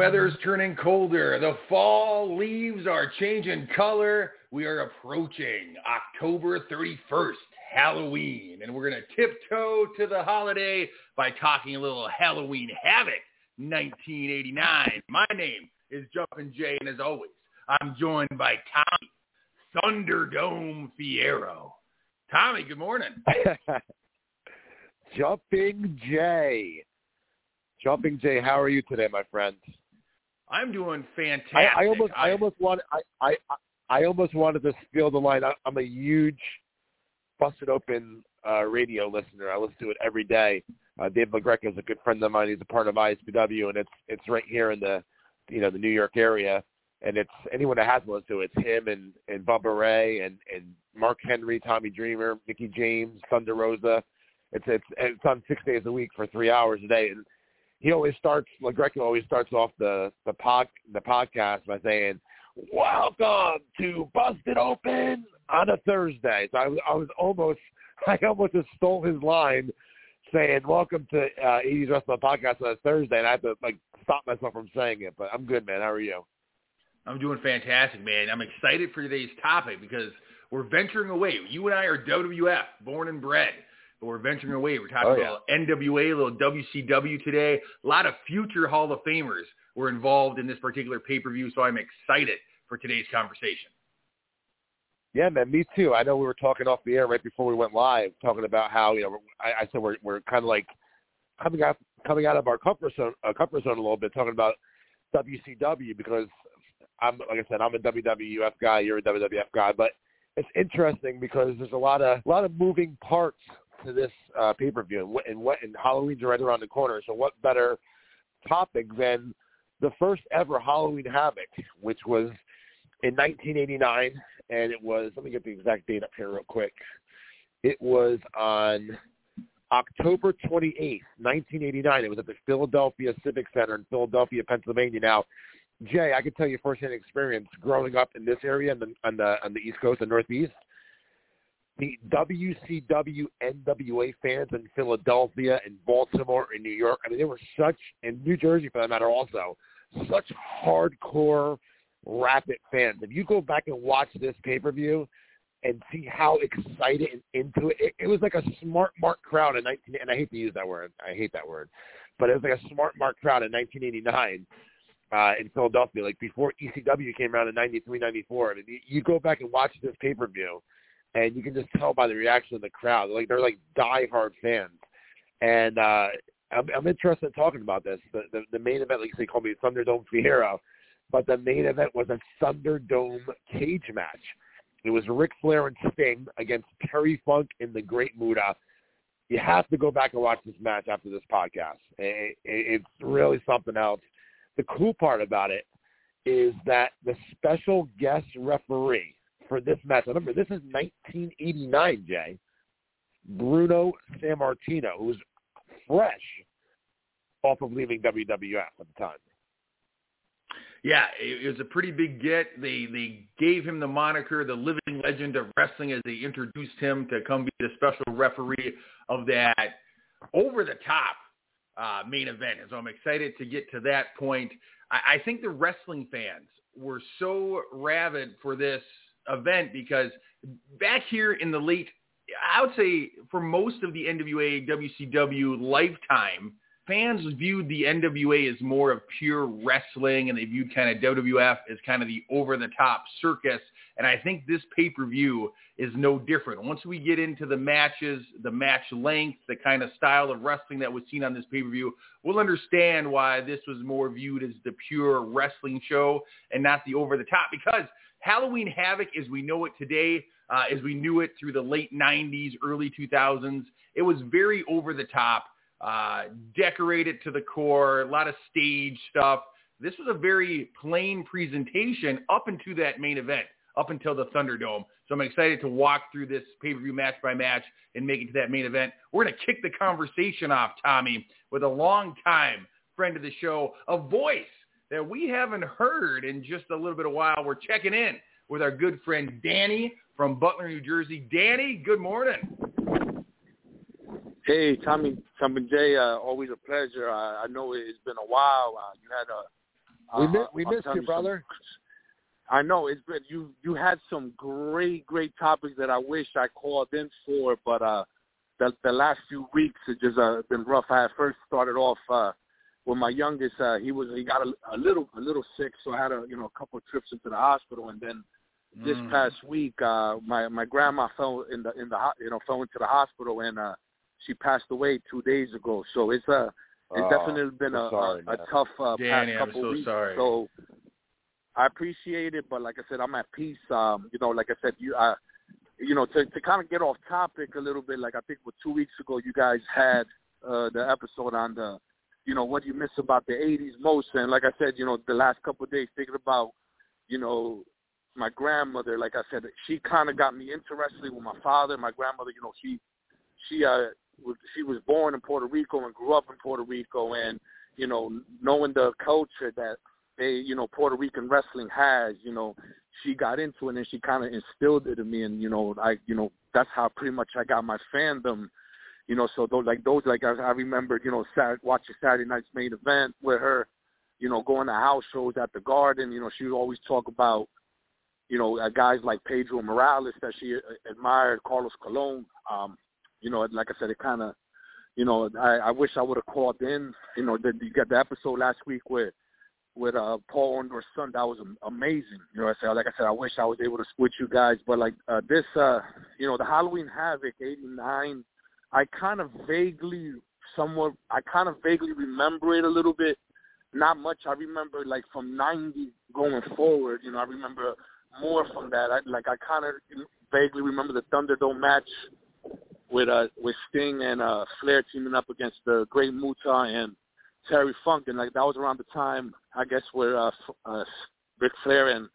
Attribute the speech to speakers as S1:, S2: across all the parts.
S1: The weather's turning colder. The fall leaves are changing color. We are approaching October 31st, Halloween, and we're going to tiptoe to the holiday by talking a little Halloween Havoc 1989. My name is Jumpin' Jay, and as always, I'm joined by Tommy Thunderdome Fierro. Tommy, good morning.
S2: Jumping Jay. Jumping Jay, how are you today, my friend?
S1: I'm doing fantastic.
S2: I, I almost, I, I almost wanted, I, I, I almost wanted to steal the line. I, I'm a huge busted open uh, radio listener. I listen to it every day. Uh, Dave LaGreca is a good friend of mine. He's a part of ISPW, and it's it's right here in the you know the New York area. And it's anyone that has listened to it, it's him and and Bubba Ray and and Mark Henry, Tommy Dreamer, Mickie James, Thunder Rosa. It's it's it's on six days a week for three hours a day. And he always starts LaGreca always starts off the the pod the podcast by saying, "Welcome to Busted Open on a Thursday." So I was I was almost I almost just stole his line, saying, "Welcome to uh, 80s Wrestling Podcast on a Thursday," and I had to like stop myself from saying it. But I'm good, man. How are you?
S1: I'm doing fantastic, man. I'm excited for today's topic because we're venturing away. You and I are WWF, born and bred but we're venturing away. We're talking
S2: oh, yeah.
S1: about NWA, a little WCW today. A lot of future Hall of Famers were involved in this particular pay-per-view, so I'm excited for today's conversation.
S2: Yeah, man, me too. I know we were talking off the air right before we went live, talking about how you know I, I said we're we're kind of like coming out coming out of our comfort zone, uh, comfort zone a little bit, talking about WCW because I'm like I said, I'm a WWF guy, you're a WWF guy, but it's interesting because there's a lot of a lot of moving parts to this uh, pay per view, and what, and and Halloween's right around the corner. So what better topic than the first ever Halloween Havoc, which was in 1989, and it was let me get the exact date up here real quick. It was on October 28th, 1989. It was at the Philadelphia Civic Center in Philadelphia, Pennsylvania. Now, Jay, I can tell you firsthand experience growing up in this area on the on the on the East Coast, the Northeast the WCW NWA fans in Philadelphia and Baltimore and New York. I mean, they were such, and New Jersey for that matter also, such hardcore rapid fans. If you go back and watch this pay-per-view and see how excited and into it, it, it was like a smart mark crowd in 19, and I hate to use that word. I hate that word. But it was like a smart mark crowd in 1989 uh, in Philadelphia, like before ECW came around in 93, 94. I mean, you, you go back and watch this pay-per-view, and you can just tell by the reaction of the crowd. Like they're like die-hard fans, and uh, I'm, I'm interested in talking about this. The, the, the main event, like they call me Thunderdome Fierro, but the main event was a Thunderdome cage match. It was Ric Flair and Sting against Terry Funk and the Great Muta. You have to go back and watch this match after this podcast. It, it, it's really something else. The cool part about it is that the special guest referee for this match. Remember, this is 1989, Jay. Bruno Sammartino, who was fresh off of leaving WWF at the time.
S1: Yeah, it was a pretty big get. They they gave him the moniker, the living legend of wrestling, as they introduced him to come be the special referee of that over the top uh, main event. And so I'm excited to get to that point. I, I think the wrestling fans were so rabid for this event because back here in the late, I would say for most of the NWA WCW lifetime, fans viewed the NWA as more of pure wrestling and they viewed kind of WWF as kind of the over-the-top circus. And I think this pay-per-view is no different. Once we get into the matches, the match length, the kind of style of wrestling that was seen on this pay-per-view, we'll understand why this was more viewed as the pure wrestling show and not the over-the-top because – Halloween Havoc as we know it today, uh, as we knew it through the late 90s, early 2000s, it was very over the top, uh, decorated to the core, a lot of stage stuff. This was a very plain presentation up into that main event, up until the Thunderdome. So I'm excited to walk through this pay-per-view match by match and make it to that main event. We're going to kick the conversation off, Tommy, with a long-time friend of the show, a voice that we haven't heard in just a little bit of while. We're checking in with our good friend Danny from Butler, New Jersey. Danny, good morning.
S3: Hey, Tommy, Tommy J. Uh, always a pleasure. Uh, I know it's been a while. Uh, you had a.
S2: Uh, we
S3: miss,
S2: we missed you, brother.
S3: Some, I know it's been you. You had some great, great topics that I wish I called in for, but uh, the the last few weeks it just uh, been rough. I first started off uh, with my youngest. Uh, he was he got a, a little a little sick, so I had a you know a couple of trips into the hospital, and then this
S1: Mm.
S3: past week, uh, my my grandma fell in the in the you know fell into the hospital and uh, she passed away two days ago. So it's uh it's
S2: Oh,
S3: definitely been a,
S2: sorry,
S3: a, a tough uh,
S1: Danny,
S3: past
S1: I'm
S3: couple
S1: so
S3: weeks.
S1: sorry.
S3: So I appreciate it, but like I said, I'm at peace. Um, you know, like I said, you uh, you know, to to kind of get off topic a little bit. Like I think what two weeks ago you guys had uh, the episode on the you know what do you miss about the '80s most, and like I said, you know, the last couple of days thinking about you know my grandmother, like I said, she kind of got me interested with my father. My grandmother, you know, she she uh she was born in Puerto Rico and grew up in Puerto Rico, and you know, knowing the culture that they, you know, Puerto Rican wrestling has, you know, she got into it and she kind of instilled it in me, and you know, I, you know, that's how pretty much I got my fandom. You know, so those like those like I, I remember, you know, Saturday, watching Saturday night's main event with her, you know, going to house shows at the Garden. You know, she would always talk about you know, uh, guys like Pedro Morales that she uh, admired, Carlos Colon. Um, you know, like I said, it kind of, you know, I, I wish I would have called in. You know, the, you got the episode last week with with uh, Paul Orndorff's son. That was amazing. You know, I said, like I said, I wish I was able to switch you guys, but like uh, this, uh, you know, the Halloween Havoc '89. I kind of vaguely, somewhat, I kind of vaguely remember it a little bit. Not much. I remember like from '90 going forward. You know, I remember more from that. I like I kind of vaguely remember the Thunderdome match with uh with Sting and uh Flair teaming up against the Great Muta and Terry Funk, and like that was around the time I guess where uh, uh Ric Flair and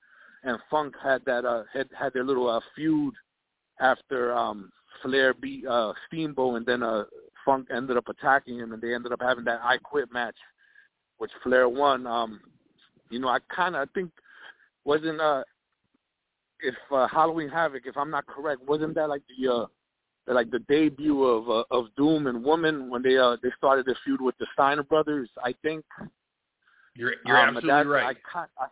S3: and Funk had that uh had had their little uh feud after um Flair beat uh Steamboat and then uh Funk ended up attacking him and they ended up having that I Quit match, which Flair won. Um, you know, I kind of I think wasn't uh if uh, Halloween Havoc, if I'm not correct, wasn't that like the uh like the debut of uh, of Doom and Woman when they uh they started their feud with the Steiner brothers? I think.
S1: You're you're
S3: um,
S1: absolutely right.
S3: I, I,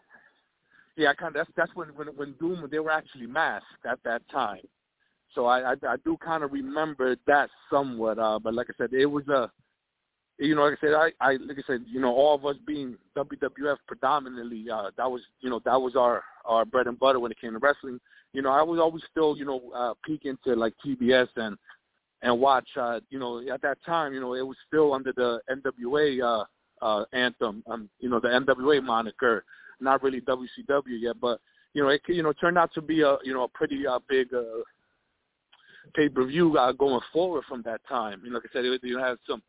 S3: yeah, I kind of, that's that's when when when Doom they were actually masked at that time. So I I, I do kind of remember that somewhat. Uh, but like I said, it was a you know, like I said, I, I like I said, you know, all of us being WWF predominantly, uh, that was, you know, that was our our bread and butter when it came to wrestling. You know, I was always still, you know, uh, peek into like TBS and and watch. Uh, you know, at that time, you know, it was still under the NWA uh, uh, anthem, um, you know, the NWA moniker, not really WCW yet, but you know, it you know turned out to be a you know a pretty uh, big uh, pay per view uh, going forward from that time. Know, like I said, you had some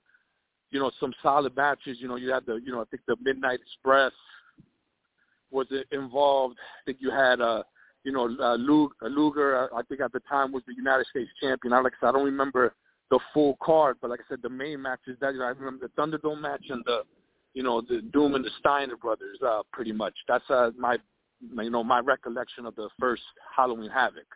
S3: you know, some solid matches. You know, you had the, you know, I think the Midnight Express was involved. I think you had, uh, you know, uh, Luger, Luger. I think at the time was the United States champion. I like I said, I don't remember the full card, but like I said, the main matches that you know, I remember the Thunderdome match and the, you know, the Doom and the Steiner brothers. Uh, pretty much. That's uh, my, you know, my recollection of the first Halloween Havoc.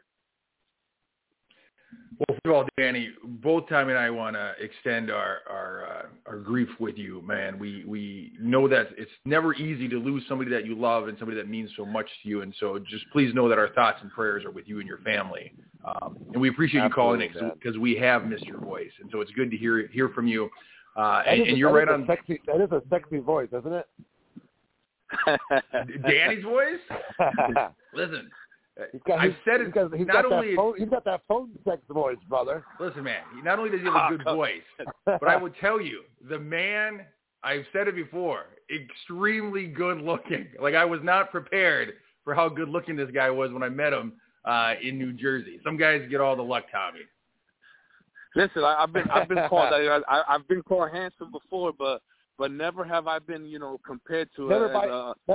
S1: Well, first of all, Danny, both Tommy and I want to extend our our uh, our grief with you, man. We we know that it's never easy to lose somebody that you love and somebody that means so much to you, and so just please know that our thoughts and prayers are with you and your family. Um, and we appreciate you calling in because we have missed your voice, and so it's good to hear hear from you. Uh, and,
S2: is
S1: and you're right on
S2: Sexy, that is a sexy voice, isn't it?
S1: Danny's voice. Listen,
S2: got,
S1: I've said it.
S2: got, he's
S1: not
S2: got
S1: only
S2: that phone, he's got that phone sex voice, brother.
S1: listen, man. Not only does he have a good voice, but I will tell you, the man, I've said it before, extremely good looking. Like I was not prepared for how good looking this guy was when I met him uh, in New Jersey. Some guys get all the luck, Tommy.
S3: Listen, I, I've been I've been called I, I, I've been called handsome before, but but never have I been you know compared to a,
S2: by-
S3: as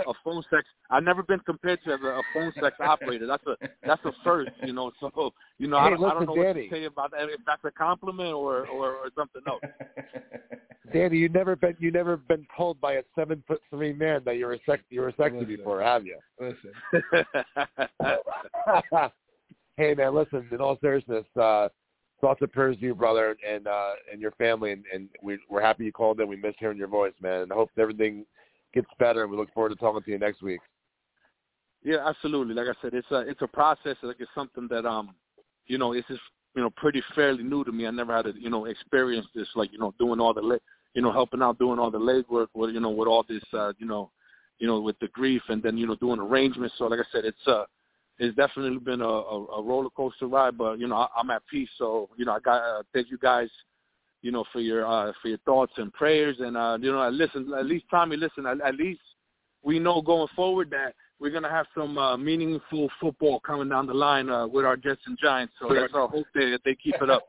S3: a, a phone sex. I've never been compared to as a, a phone sex operator. That's a that's a first, you know. So you know I, don't, I don't
S2: listen,
S3: know what
S2: Danny.
S3: to say about that. If that's a compliment or or, or something else.
S2: Danny, you never been you never been told by a seven foot three man that you were sex you were sexy
S1: Listen.
S2: before, have you?
S1: Listen.
S2: hey man, listen. In all seriousness, uh, thoughts and prayers to you, brother, and uh, and your family, and, and we, we're happy you called in. We miss hearing your voice, man, and I hope everything gets better. And we look forward to talking to you next week.
S3: Yeah, absolutely. Like I said, it's a it's a process. Like it's something that um, you know, it's just you know pretty fairly new to me. I never had to you know experience this. Like you know, doing all the le- you know helping out, doing all the legwork with you know with all this uh, you know, you know with the grief, and then you know doing arrangements. So like I said, it's uh it's definitely been a, a, a roller coaster ride, but you know I, I'm at peace. So you know I got uh, thank you guys, you know for your uh, for your thoughts and prayers, and uh, you know listen at least Tommy, listen at, at least we know going forward that we're gonna have some uh, meaningful football coming down the line uh, with our Jets and Giants. So that's our hope that they keep it up.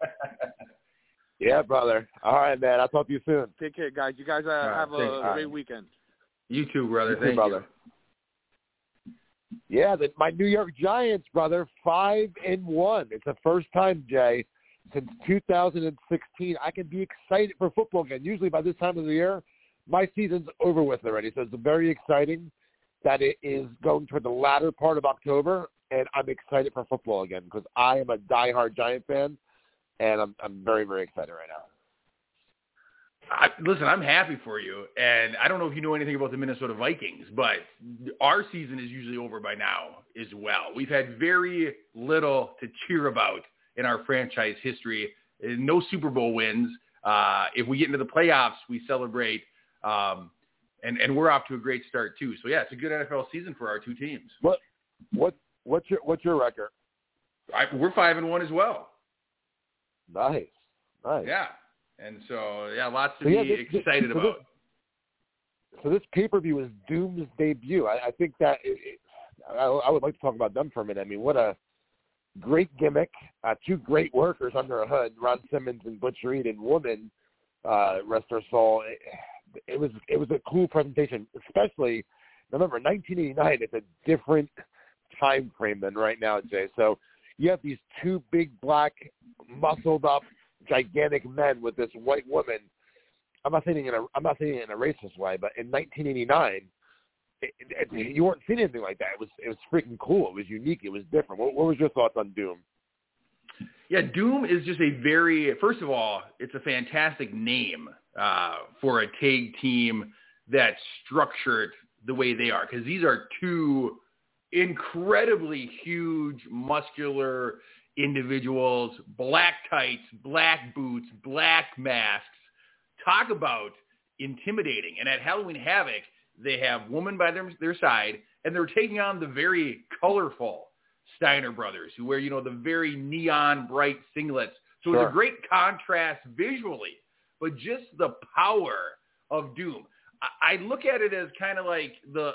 S2: yeah, brother. All right, man. I'll talk to you soon.
S3: Take care, guys. You guys uh, right, have a great weekend.
S1: You too, brother.
S2: You
S1: Thank
S2: too, brother.
S1: You.
S2: Yeah, the, my New York Giants, brother, five and one. It's the first time, Jay, since 2016. I can be excited for football again. Usually by this time of the year, my season's over with already. So it's very exciting that it is going toward the latter part of October, and I'm excited for football again because I am a diehard Giant fan, and I'm I'm very very excited right now.
S1: I, listen, I'm happy for you, and I don't know if you know anything about the Minnesota Vikings, but our season is usually over by now as well. We've had very little to cheer about in our franchise history. No Super Bowl wins. Uh, if we get into the playoffs, we celebrate, um, and and we're off to a great start too. So yeah, it's a good NFL season for our two teams.
S2: What what what's your what's your record?
S1: I, we're five and one as well.
S2: Nice, nice.
S1: Yeah. And so, yeah, lots to so, be yeah, this, excited
S2: this,
S1: about.
S2: So this, so this pay-per-view is Doom's debut. I, I think that it, it, I, I would like to talk about them for a minute. I mean, what a great gimmick. Uh, two great workers under a hood, Ron Simmons and Butch Reed, and Woman, uh, rest her soul. It, it was it was a cool presentation, especially remember 1989. It's a different time frame than right now, Jay. So you have these two big black, muscled up gigantic men with this white woman. I'm not saying in a I'm not saying it in a racist way, but in 1989, it, it, you weren't seeing anything like that. It was it was freaking cool. It was unique. It was different. What, what was your thoughts on Doom?
S1: Yeah, Doom is just a very first of all, it's a fantastic name uh, for a tag team that's structured the way they are because these are two incredibly huge, muscular, individuals, black tights, black boots, black masks. Talk about intimidating. And at Halloween Havoc, they have woman by their, their side, and they're taking on the very colorful Steiner brothers, who wear, you know, the very neon bright singlets. So sure. it's a great contrast visually, but just the power of Doom. I, I look at it as kind of like the uh,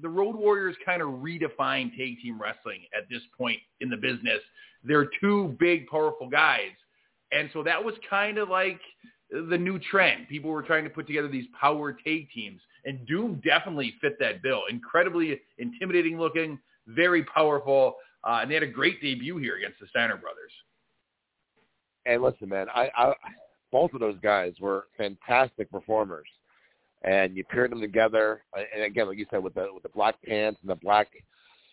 S1: the Road Warriors kind of redefine tag team wrestling at this point in the business. They're two big, powerful guys. And so that was kind of like the new trend. People were trying to put together these power tag teams. And Doom definitely fit that bill. Incredibly intimidating looking, very powerful. Uh, and they had a great debut here against the Steiner brothers.
S2: And listen, man, I, I both of those guys were fantastic performers and you paired them together. And again, like you said, with the with the black pants and the black,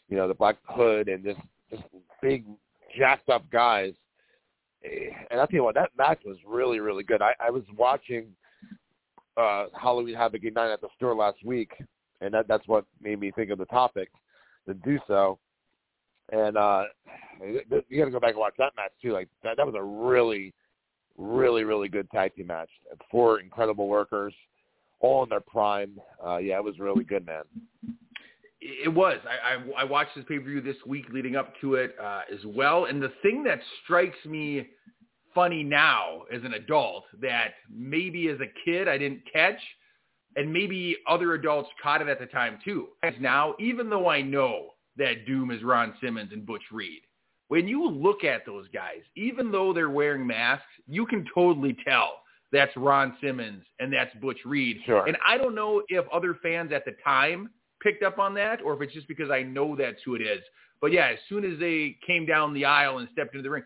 S2: you know, the black hood and this this big jacked up guys. And I'll tell you what, that match was really really good. I, I was watching uh Halloween Havoc Night at the store last week, and that that's what made me think of the topic to do so. And uh you got to go back and watch that match too. Like that, that was a really, really, really good tag team match. Four incredible workers all in their prime. Uh, yeah, it was really good, man.
S1: It was. I, I, I watched this pay-per-view this week leading up to it uh, as well. And the thing that strikes me funny now as an adult that maybe as a kid I didn't catch and maybe other adults caught it at the time too. As now, even though I know that Doom is Ron Simmons and Butch Reed, when you look at those guys, even though they're wearing masks, you can totally tell that's Ron Simmons and that's Butch Reed.
S2: Sure.
S1: And I don't know if other fans at the time picked up on that or if it's just because I know that's who it is. But yeah, as soon as they came down the aisle and stepped into the ring,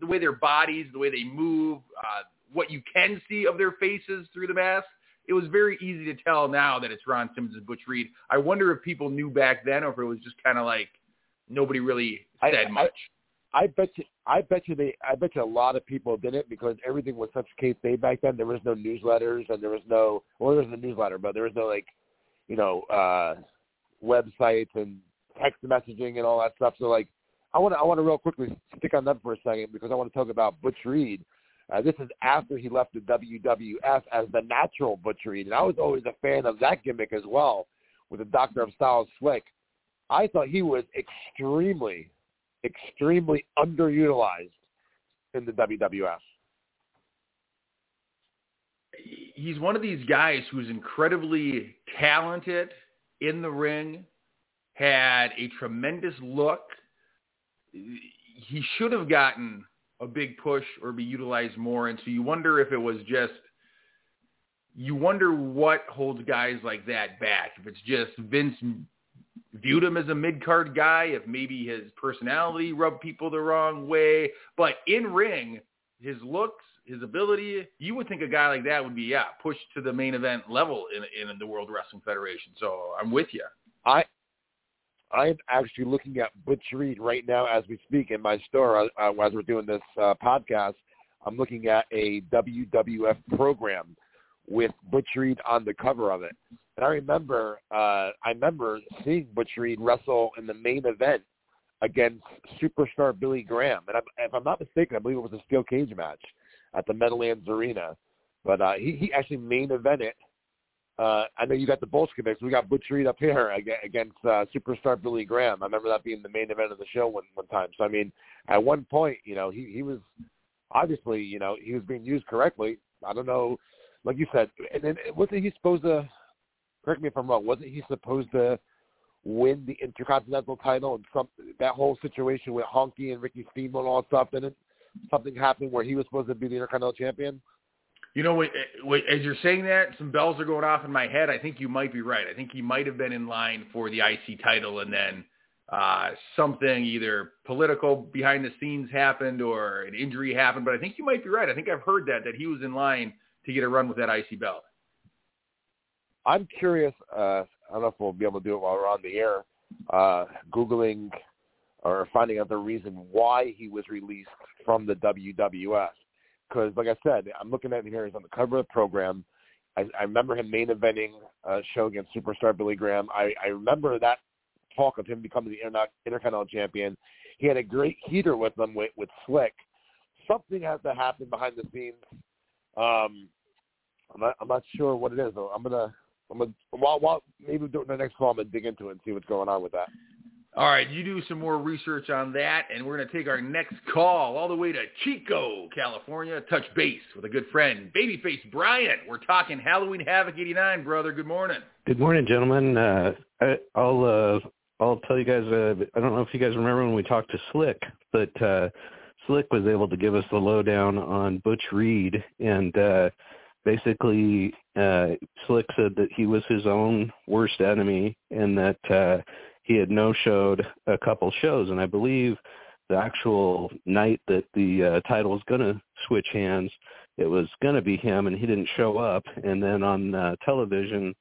S1: the way their bodies, the way they move, uh, what you can see of their faces through the mask, it was very easy to tell now that it's Ron Simmons and Butch Reed. I wonder if people knew back then or if it was just kind of like nobody really said
S2: I,
S1: much.
S2: I bet you, I bet you they, I bet you a lot of people did it because everything was such kayfabe back then. There was no newsletters and there was no, well, there was a newsletter, but there was no like, you know, uh websites and text messaging and all that stuff. So like, I want to, I want to real quickly stick on them for a second because I want to talk about Butch Reed. Uh, this is after he left the WWF as the natural Butch Reed, and I was always a fan of that gimmick as well with the Doctor of Style Slick. I thought he was extremely, extremely underutilized in the WWF.
S1: He's one of these guys who's incredibly talented in the ring, had a tremendous look. He should have gotten a big push or be utilized more. And so you wonder if it was just, you wonder what holds guys like that back. If it's just Vince viewed him as a mid-card guy, if maybe his personality rubbed people the wrong way. But in ring, his looks, his ability, you would think a guy like that would be, yeah, pushed to the main event level in, in the World Wrestling Federation. So I'm with you.
S2: I I'm actually looking at Butch Reed right now as we speak in my store uh, uh, as we're doing this uh, podcast. I'm looking at a WWF program with Butch Reed on the cover of it. And I remember, uh, I remember seeing Butch Reed wrestle in the main event against superstar Billy Graham. And I, if I'm not mistaken, I believe it was a steel cage match at the Meadowlands Arena. But uh, he, he actually main evented uh, I know you got the Bolshevik mix. We got Butch Reed up here against uh, superstar Billy Graham. I remember that being the main event of the show one one time. So I mean, at one point, you know, he he was obviously, you know, he was being used correctly. I don't know, like you said, and then wasn't he supposed to? Correct me if I'm wrong. Wasn't he supposed to win the Intercontinental title and some that whole situation with Honky and Ricky Steamboat and all that stuff? Didn't something happen where he was supposed to be the Intercontinental champion?
S1: You know, wait, wait, as you're saying that, some bells are going off in my head. I think you might be right. I think he might have been in line for the IC title, and then uh, something either political behind the scenes happened or an injury happened. But I think you might be right. I think I've heard that that he was in line to get a run with that IC belt.
S2: I'm curious. Uh, I don't know if we'll be able to do it while we're on the air. Uh, Googling or finding out the reason why he was released from the WWF because, like I said, I'm looking at him here. He's on the cover of the program. I, I remember him main eventing a show against superstar Billy Graham. I, I remember that talk of him becoming the Inter- Intercontinental Champion. He had a great heater with them with, with Slick. Something has to happen behind the scenes. Um, I'm not, I'm not sure what it is. though. I'm gonna, I'm gonna, while, while maybe during the next call, I'm gonna dig into it and see what's going on with that.
S1: All right, you do some more research on that, and we're going to take our next call all the way to Chico, California, touch base with a good friend, Babyface Brian. We're talking Halloween Havoc 89, brother. Good morning.
S4: Good morning, gentlemen. Uh, I, I'll uh, I'll tell you guys, uh, I don't know if you guys remember when we talked to Slick, but uh, Slick was able to give us the lowdown on Butch Reed, and uh, basically uh, Slick said that he was his own worst enemy and that uh, he had no showed a couple shows, and I believe the actual night that the uh, title was going to switch hands, it was going to be him, and he didn't show up. And then on uh, television,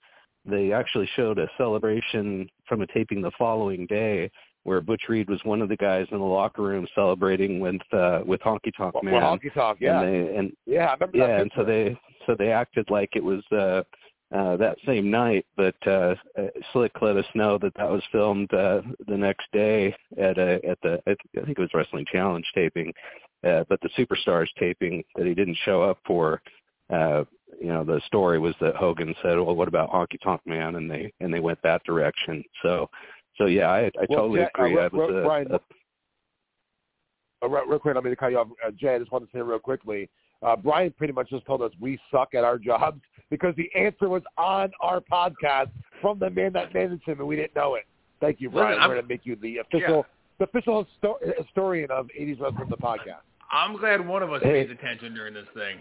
S4: they actually showed a celebration from a taping the following day where Butch Reed was one of the guys in the locker room celebrating with uh, with Honky Tonk Man.
S2: Well, Honky Tonk, yeah,
S4: and, they, and
S2: yeah, I remember
S4: yeah,
S2: that
S4: and so they so they acted like it was uh, uh, that same night, but uh, uh, Slick let us know that that was filmed uh, the next day at a at the I think it was Wrestling Challenge taping, uh, but the Superstars taping that he didn't show up for. Uh, you know, the story was that Hogan said, "Well, what about Honky Tonk Man?" and they and they went that direction. So, so yeah, I I
S2: well,
S4: totally
S2: Jay,
S4: agree.
S2: Uh,
S4: I was
S2: real,
S4: a, a,
S2: uh, real, quick, I'm going to cut you off. Uh, Jay, I just want to say real quickly. Uh, Brian pretty much just told us we suck at our jobs because the answer was on our podcast from the man that managed him, and we didn't know it. Thank you, Brian.
S1: Listen,
S2: We're going to make you the official, yeah. the official histo- historian of 80s wrestling, the podcast.
S1: I'm glad one of us
S4: Hey.
S1: pays attention during this thing.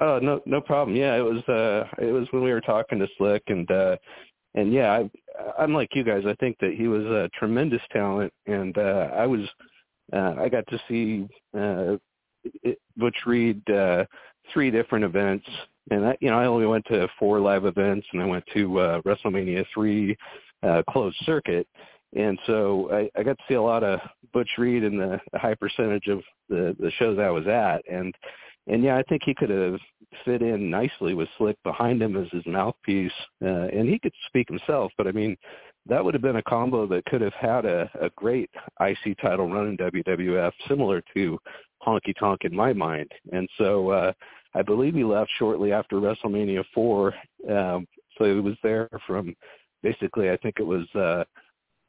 S4: Oh no, no problem. Yeah, it was uh it was when we were talking to Slick and uh and yeah, I I'm like you guys. I think that he was a tremendous talent and uh I was uh I got to see uh Butch Reed uh three different events. And I you know, I only went to four live events and I went to uh WrestleMania 3 uh closed circuit. And so I, I got to see a lot of Butch Reed in the, the high percentage of the the shows I was at, and and yeah, I think he could have fit in nicely with Slick behind him as his mouthpiece, uh, and he could speak himself. But I mean, that would have been a combo that could have had a, a great IC title run in WWF, similar to Honky Tonk in my mind. And so uh, I believe he left shortly after WrestleMania 4. Um, so he was there from basically, I think it was uh,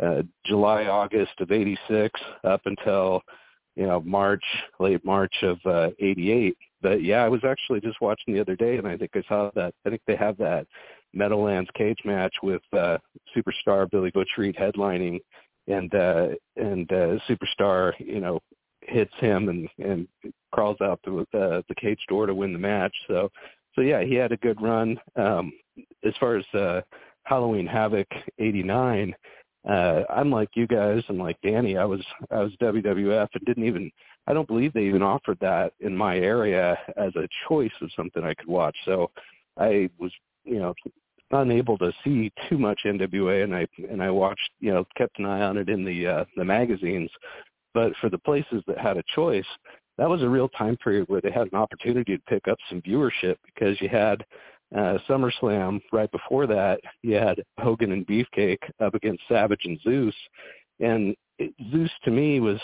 S4: uh, July, August of 86 up until, you know, March, late March of uh, 88. But yeah, I was actually just watching the other day and I think I saw that, I think they have that Meadowlands cage match with uh, superstar Billy Butch Reed headlining and uh and uh superstar you know hits him and and crawls out the uh, the cage door to win the match. So so yeah, he had a good run. Um, as far as uh, Halloween Havoc '89, uh, I'm like you guys and like Danny. I was I was WWF and didn't even I don't believe they even offered that in my area as a choice of something I could watch. So I was you know unable to see too much NWA and I and I watched you know kept an eye on it in the uh, the magazines but for the places that had a choice, that was a real time period where they had an opportunity to pick up some viewership because you had uh, SummerSlam right before that. You had Hogan and Beefcake up against Savage and Zeus, and it, Zeus to me was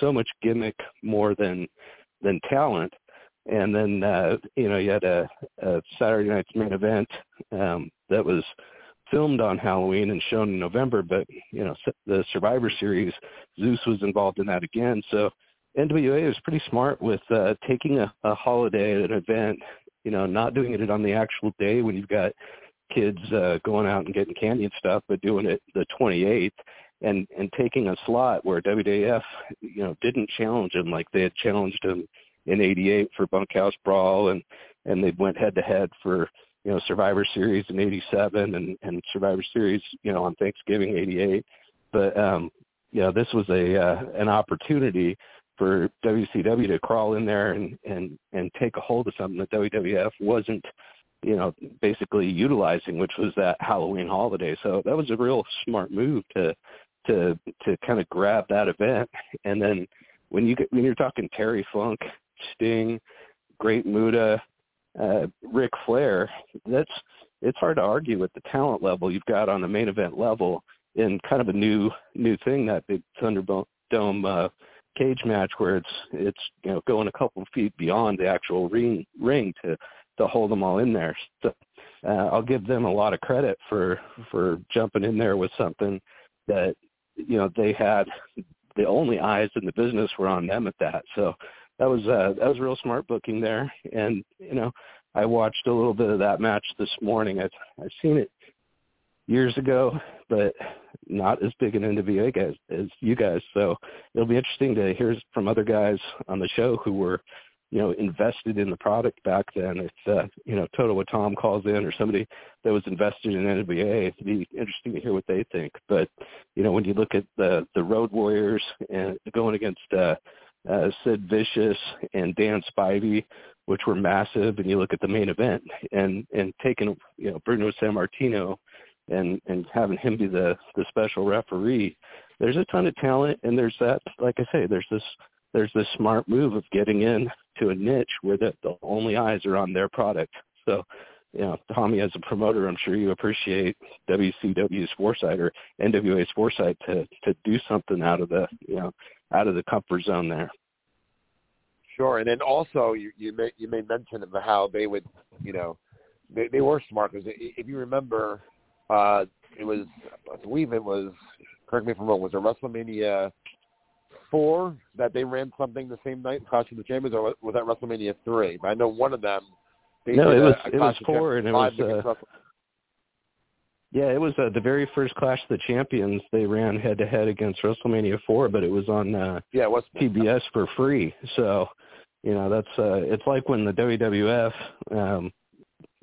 S4: so much gimmick more than than talent. And then uh, you know you had a, a Saturday night's main event um, that was filmed on Halloween and shown in November, but you know the Survivor Series, Zeus was involved in that again. So NWA was pretty smart with uh, taking a, a holiday, at an event, you know, not doing it on the actual day when you've got kids uh, going out and getting candy and stuff, but doing it the 28th and and taking a slot where WWF, you know, didn't challenge him like they had challenged him in '88 for Bunkhouse Brawl, and and they went head to head for you know Survivor Series in '87 and and Survivor Series you know on Thanksgiving '88. But um, you know this was a uh, an opportunity for WCW to crawl in there and and and take a hold of something that WWF wasn't you know basically utilizing, which was that Halloween holiday. So that was a real smart move to to to kind of grab that event and then when you get when you're talking Terry Funk, Sting, Great Muta, uh, Ric Flair, that's it's hard to argue with the talent level you've got on the main event level in kind of a new new thing that big Thunderdome uh, cage match where it's it's you know going a couple of feet beyond the actual ring ring to to hold them all in there. So uh, I'll give them a lot of credit for for jumping in there with something that you know they had the only eyes in the business were on them at that. So that was uh, that was real smart booking there. And you know, I watched a little bit of that match this morning. I've I've seen it years ago, but not as big an NWA guys as you guys. So it'll be interesting to hear from other guys on the show who were, you know, invested in the product back then. If uh, you know, Toto with Tom calls in or somebody that was invested in NWA, it'd be interesting to hear what they think. But you know, when you look at the the Road Warriors and going against uh uh, Sid Vicious and Dan Spivey, which were massive. And you look at the main event and and taking you know Bruno Sammartino and and having him be the the special referee. There's a ton of talent, and there's that. Like I say, there's this there's this smart move of getting in to a niche where the, the only eyes are on their product. So, you know, Tommy, as a promoter, I'm sure you appreciate WCW's foresight or NWA's foresight to to do something out of the you know out of the comfort zone there.
S2: Sure, and then also you you made you made mention of how they would you know they they were smart because if you remember uh it was I believe it was correct me if I'm wrong was it WrestleMania four that they ran something the same night Clash of the Champions or was that WrestleMania three? But I know one of them.
S4: They no, it was a, a it was four and it was. Uh, yeah, it was uh, the very first Clash of the Champions. They ran head to head against WrestleMania four, but it was on uh,
S2: yeah, it was
S4: TBS for free. So, you know, that's uh, it's like when the WWF um,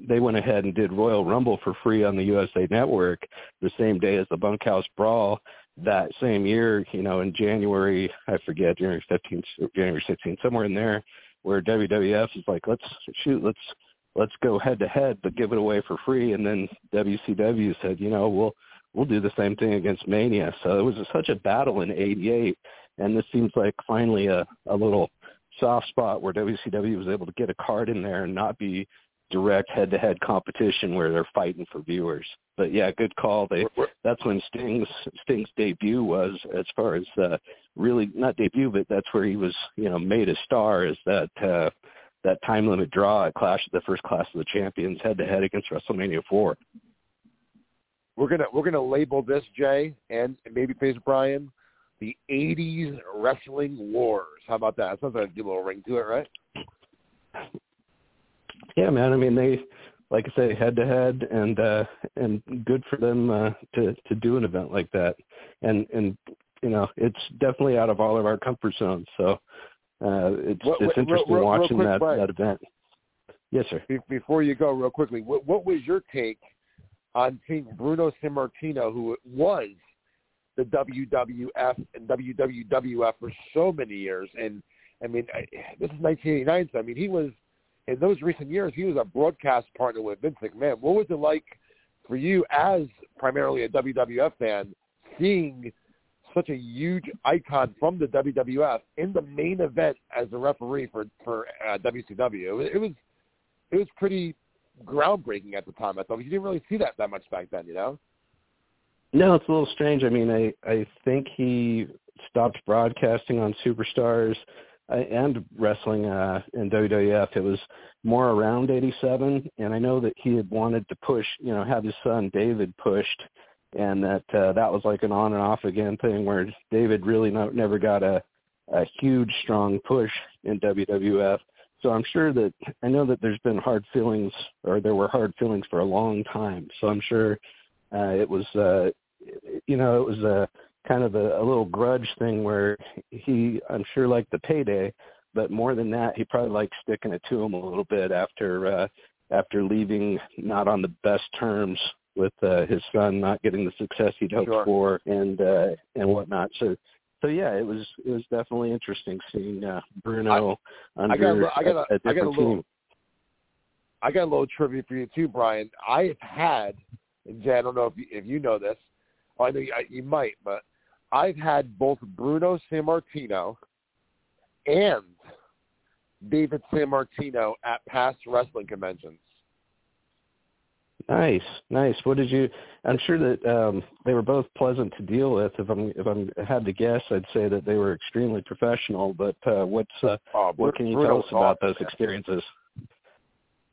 S4: they went ahead and did Royal Rumble for free on the USA Network the same day as the Bunkhouse Brawl. That same year, you know, in January, I forget January fifteenth, January sixteenth, somewhere in there, where WWF is like, let's shoot, let's let's go head to head, but give it away for free. And then WCW said, you know, we'll we'll do the same thing against Mania. So it was such a battle in '88, and this seems like finally a a little soft spot where WCW was able to get a card in there and not be direct head-to-head competition where they're fighting for viewers. But yeah, good call. They that's when Sting's Sting's debut was as far as uh really not debut, but that's where he was, you know, made a star is that uh that time limit draw at Clash the first Clash of the Champions head to head against WrestleMania four.
S2: We're gonna we're gonna label this Jay and Babyface Brian the '80s wrestling wars. How about that? That sounds like a good little ring to it, right?
S4: Yeah, man. I mean, they like I say, head to head, and uh, and good for them uh, to to do an event like that. And and you know, it's definitely out of all of our comfort zones. So uh, it's what, it's interesting real, watching real quick, that Brian, that event. Yes, sir.
S2: Before you go, real quickly, what, what was your take on seeing Bruno Sammartino, who was the WWF and WWF for so many years, and I mean, I, this is 1989, so I mean, he was in those recent years, he was a broadcast partner with Vince McMahon. What was it like for you as primarily a WWF fan, seeing such a huge icon from the WWF in the main event as a referee for for uh, WCW? It, was it was pretty groundbreaking at the time. I thought you didn't really see that that much back then, you know.
S4: No, it's a little strange. I mean, I I think he stopped broadcasting on Superstars and wrestling uh, in WWF. It was more around 87, and I know that he had wanted to push, you know, have his son David pushed, and that uh, that was like an on and off again thing where David really no, never got a, a huge strong push in WWF. So I'm sure that I know that there's been hard feelings, or there were hard feelings for a long time. So I'm sure uh, it was, uh, you know, it was a kind of a, a little grudge thing where he, I'm sure, liked the payday, but more than that, he probably liked sticking it to him a little bit after uh, after leaving not on the best terms with uh, his son not getting the success he'd hoped sure. for and uh, and whatnot. So so yeah, it was it was definitely interesting seeing uh, Bruno I, under I got, I got a, a, a different I got a little, team.
S2: I got a little trivia for you too, Brian. I've had, and Jay, I don't know if you, if you know this. I know you, you might, but I've had both Bruno Sammartino and David Sammartino at past wrestling conventions.
S4: Nice, nice. What did you? I'm sure that um, they were both pleasant to deal with. If I'm if I'm had to guess, I'd say that they were extremely professional. But uh, what's uh, oh, what can you tell us about those experiences?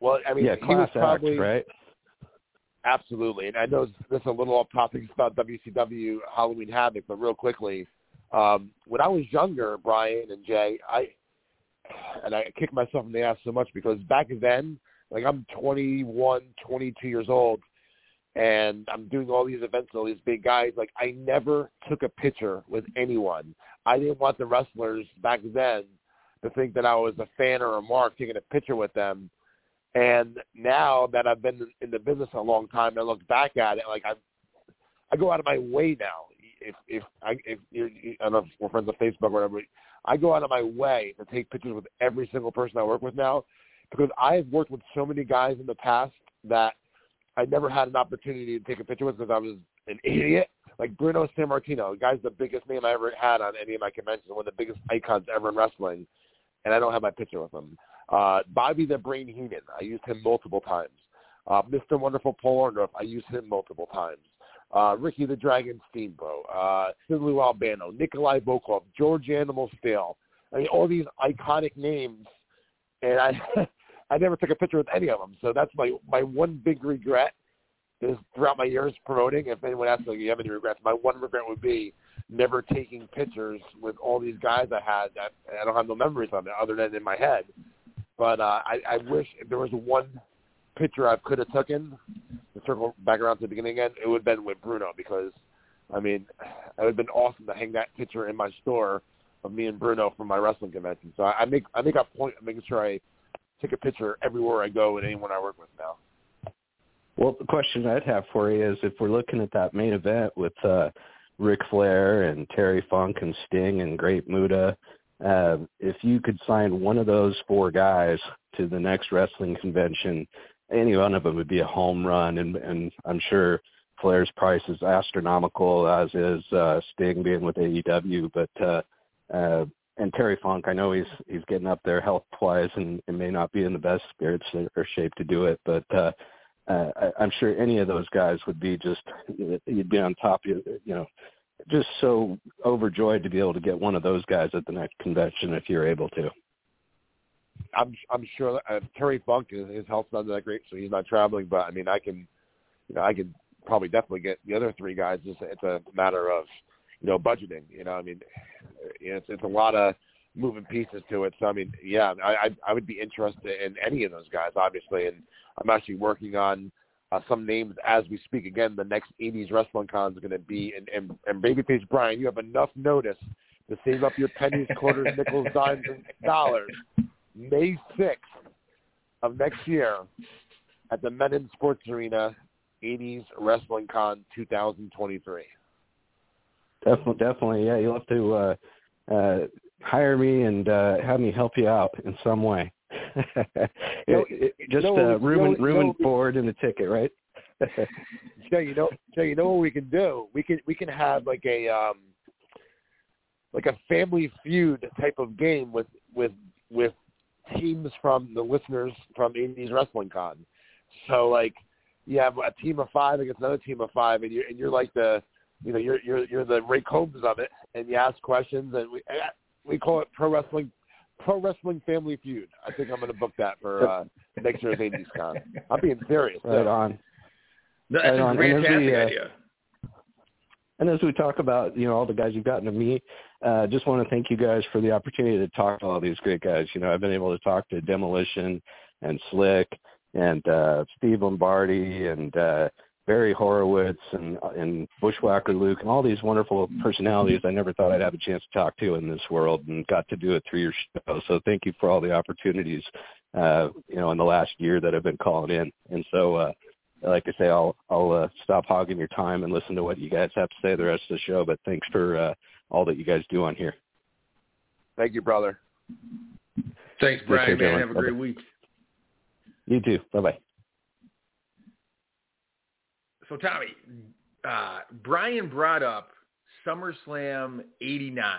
S2: Well, I mean,
S4: yeah,
S2: he was
S4: probably, act, right?
S2: Absolutely, and I know this is a little off topic about WCW Halloween Havoc, but real quickly, um, when I was younger, Brian and Jay, I and I kicked myself in the ass so much because back then, like I'm 21, 22 years old, and I'm doing all these events with all these big guys. Like I never took a picture with anyone. I didn't want the wrestlers back then to think that I was a fan or a mark taking a picture with them and now that I've been in the business a long time, I look back at it like I, I go out of my way now. If if I if you're, I don't know if we're friends on Facebook or whatever, I go out of my way to take pictures with every single person I work with now, because I've worked with so many guys in the past that I never had an opportunity to take a picture with because I was an idiot. Like Bruno Sammartino, the guy's the biggest name I ever had on any of my conventions, one of the biggest icons ever in wrestling, and I don't have my picture with him. Uh, Bobby the Brain Heenan, I used him multiple times. Uh, Mr. Wonderful Paul Orndorff, I used him multiple times. Uh, Ricky the Dragon Steamboat, uh, Sidley Albano, Nikolai Volkov, George Animal Steele. I mean, all these iconic names, and I I never took a picture with any of them. So that's my my one big regret is throughout my years promoting. If anyone asks me, you have any regrets? My one regret would be never taking pictures with all these guys I had that I don't have no memories of it other than in my head. But uh, I, I wish if there was one picture I could have taken to circle back around to the beginning again, it would have been with Bruno because, I mean, it would have been awesome to hang that picture in my store of me and Bruno from my wrestling convention. So I, make I make a point of making sure I take a picture everywhere I go with anyone I work with now.
S4: Well, the question I'd have for you is if we're looking at that main event with uh, Ric Flair and Terry Funk and Sting and Great Muta uh, if you could sign one of those four guys to the next wrestling convention, any one of them would be a home run, and, and I'm sure Flair's price is astronomical, as is uh, Sting being with AEW. But uh, uh, and Terry Funk, I know he's he's getting up there health wise and, and may not be in the best spirits or shape to do it, but uh, uh, I'm sure any of those guys would be just you'd be on top of you know just so overjoyed to be able to get one of those guys at the next convention if you're able to.
S2: I'm I'm sure uh, Terry Funk his, his health's not that great, so he's not traveling. But I mean, I can, you know, I can probably definitely get the other three guys. It's, it's a matter of, you know, budgeting. You know, I mean, it's it's a lot of moving pieces to it. So I mean, yeah, I I, I would be interested in any of those guys, obviously, and I'm actually working on uh, some names as we speak. Again, the next 80s Wrestling Con is going to be, and, and, and Babyface Brian, you have enough notice to save up your pennies, quarters, nickels, dimes, and dollars. May 6th of next year at the Mennen Sports Arena, 80s Wrestling Con 2023.
S4: Definitely, definitely, yeah. You'll have to uh, uh, hire me and uh, have me help you out in some way. just
S2: no,
S4: uh, room,
S2: no,
S4: and, room
S2: no,
S4: and board and a ticket, right?
S2: Jay, you know, Jay, you know what we can do? We can we can have like a um like a family feud type of game with with with teams from the listeners from 80s Wrestling Con. So like you have a team of five against another team of five, and you're and you're like the you know you're you're you're the Ray Combs of it, and you ask questions, and we we call it pro wrestling pro wrestling family feud. I think I'm going to book that for uh, next year's 80s Con. I'm being serious.
S4: Right
S2: though.
S4: on.
S1: That's
S4: Right
S1: a
S4: on. And as
S1: fantastic
S4: we, uh,
S1: idea.
S4: And as we talk about, you know, all the guys you've gotten to meet, uh, just want to thank you guys for the opportunity to talk to all these great guys. You know, I've been able to talk to Demolition and Slick and uh, Steve Lombardi and uh, Barry Horowitz and and Bushwhacker Luke and all these wonderful personalities I never thought I'd have a chance to talk to in this world and got to do it through your show. So thank you for all the opportunities, uh, you know, in the last year that I've been calling in. And so, uh, like I say, I'll I'll uh, stop hogging your time and listen to what you guys have to say the rest of the show. But thanks for uh, all that you guys do on here.
S2: Thank you, brother.
S1: Thanks,
S4: Take
S1: Brian.
S4: care,
S1: Man,
S4: Dylan.
S1: have a great
S4: Bye-bye.
S1: week.
S4: You too. Bye bye.
S1: So, Tommy, uh, Brian brought up SummerSlam '89,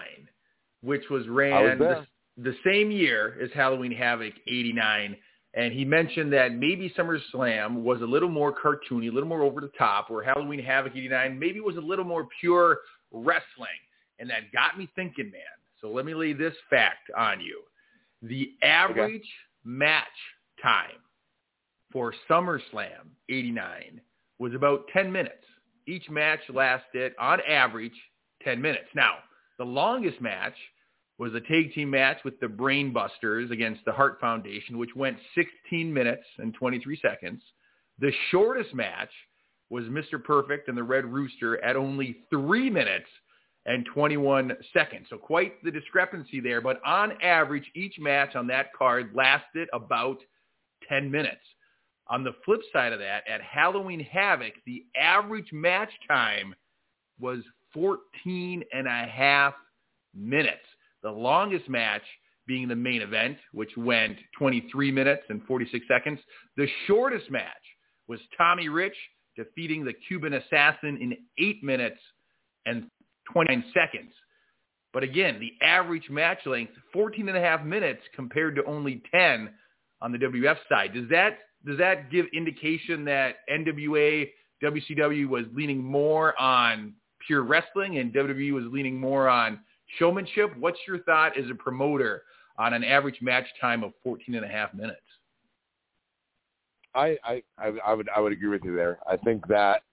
S1: which was
S2: I was
S1: ran the, the same year as Halloween Havoc '89, and he mentioned that maybe SummerSlam was a little more cartoony, a little more over the top, where Halloween Havoc '89 maybe was a little more pure wrestling, and that got me thinking, man. So let me lay this fact on you: the average match time for SummerSlam '89 was about 10 minutes. Each match lasted, on average, 10 minutes. Now, the longest match was a tag team match with the Brainbusters against the Hart Foundation, which went 16 minutes and 23 seconds. The shortest match was Mr. Perfect and the Red Rooster at only 3 minutes and 21 seconds. So quite the discrepancy there. But on average, each match on that card lasted about 10 minutes. On the flip side of that, at Halloween Havoc, the average match time was 14 and a half minutes. The longest match being the main event, which went 23 minutes and 46 seconds. The shortest match was Tommy Rich defeating the Cuban Assassin in 8 minutes and 29 seconds. But again, the average match length, 14 and a half minutes compared to only 10 on the WF side. Does that does that give indication that NWA, WCW was leaning more on pure wrestling and WWE was leaning more on showmanship? What's your thought as a promoter on an average match time of 14 and a half minutes?
S2: I, I, I would I would agree with you there. I think that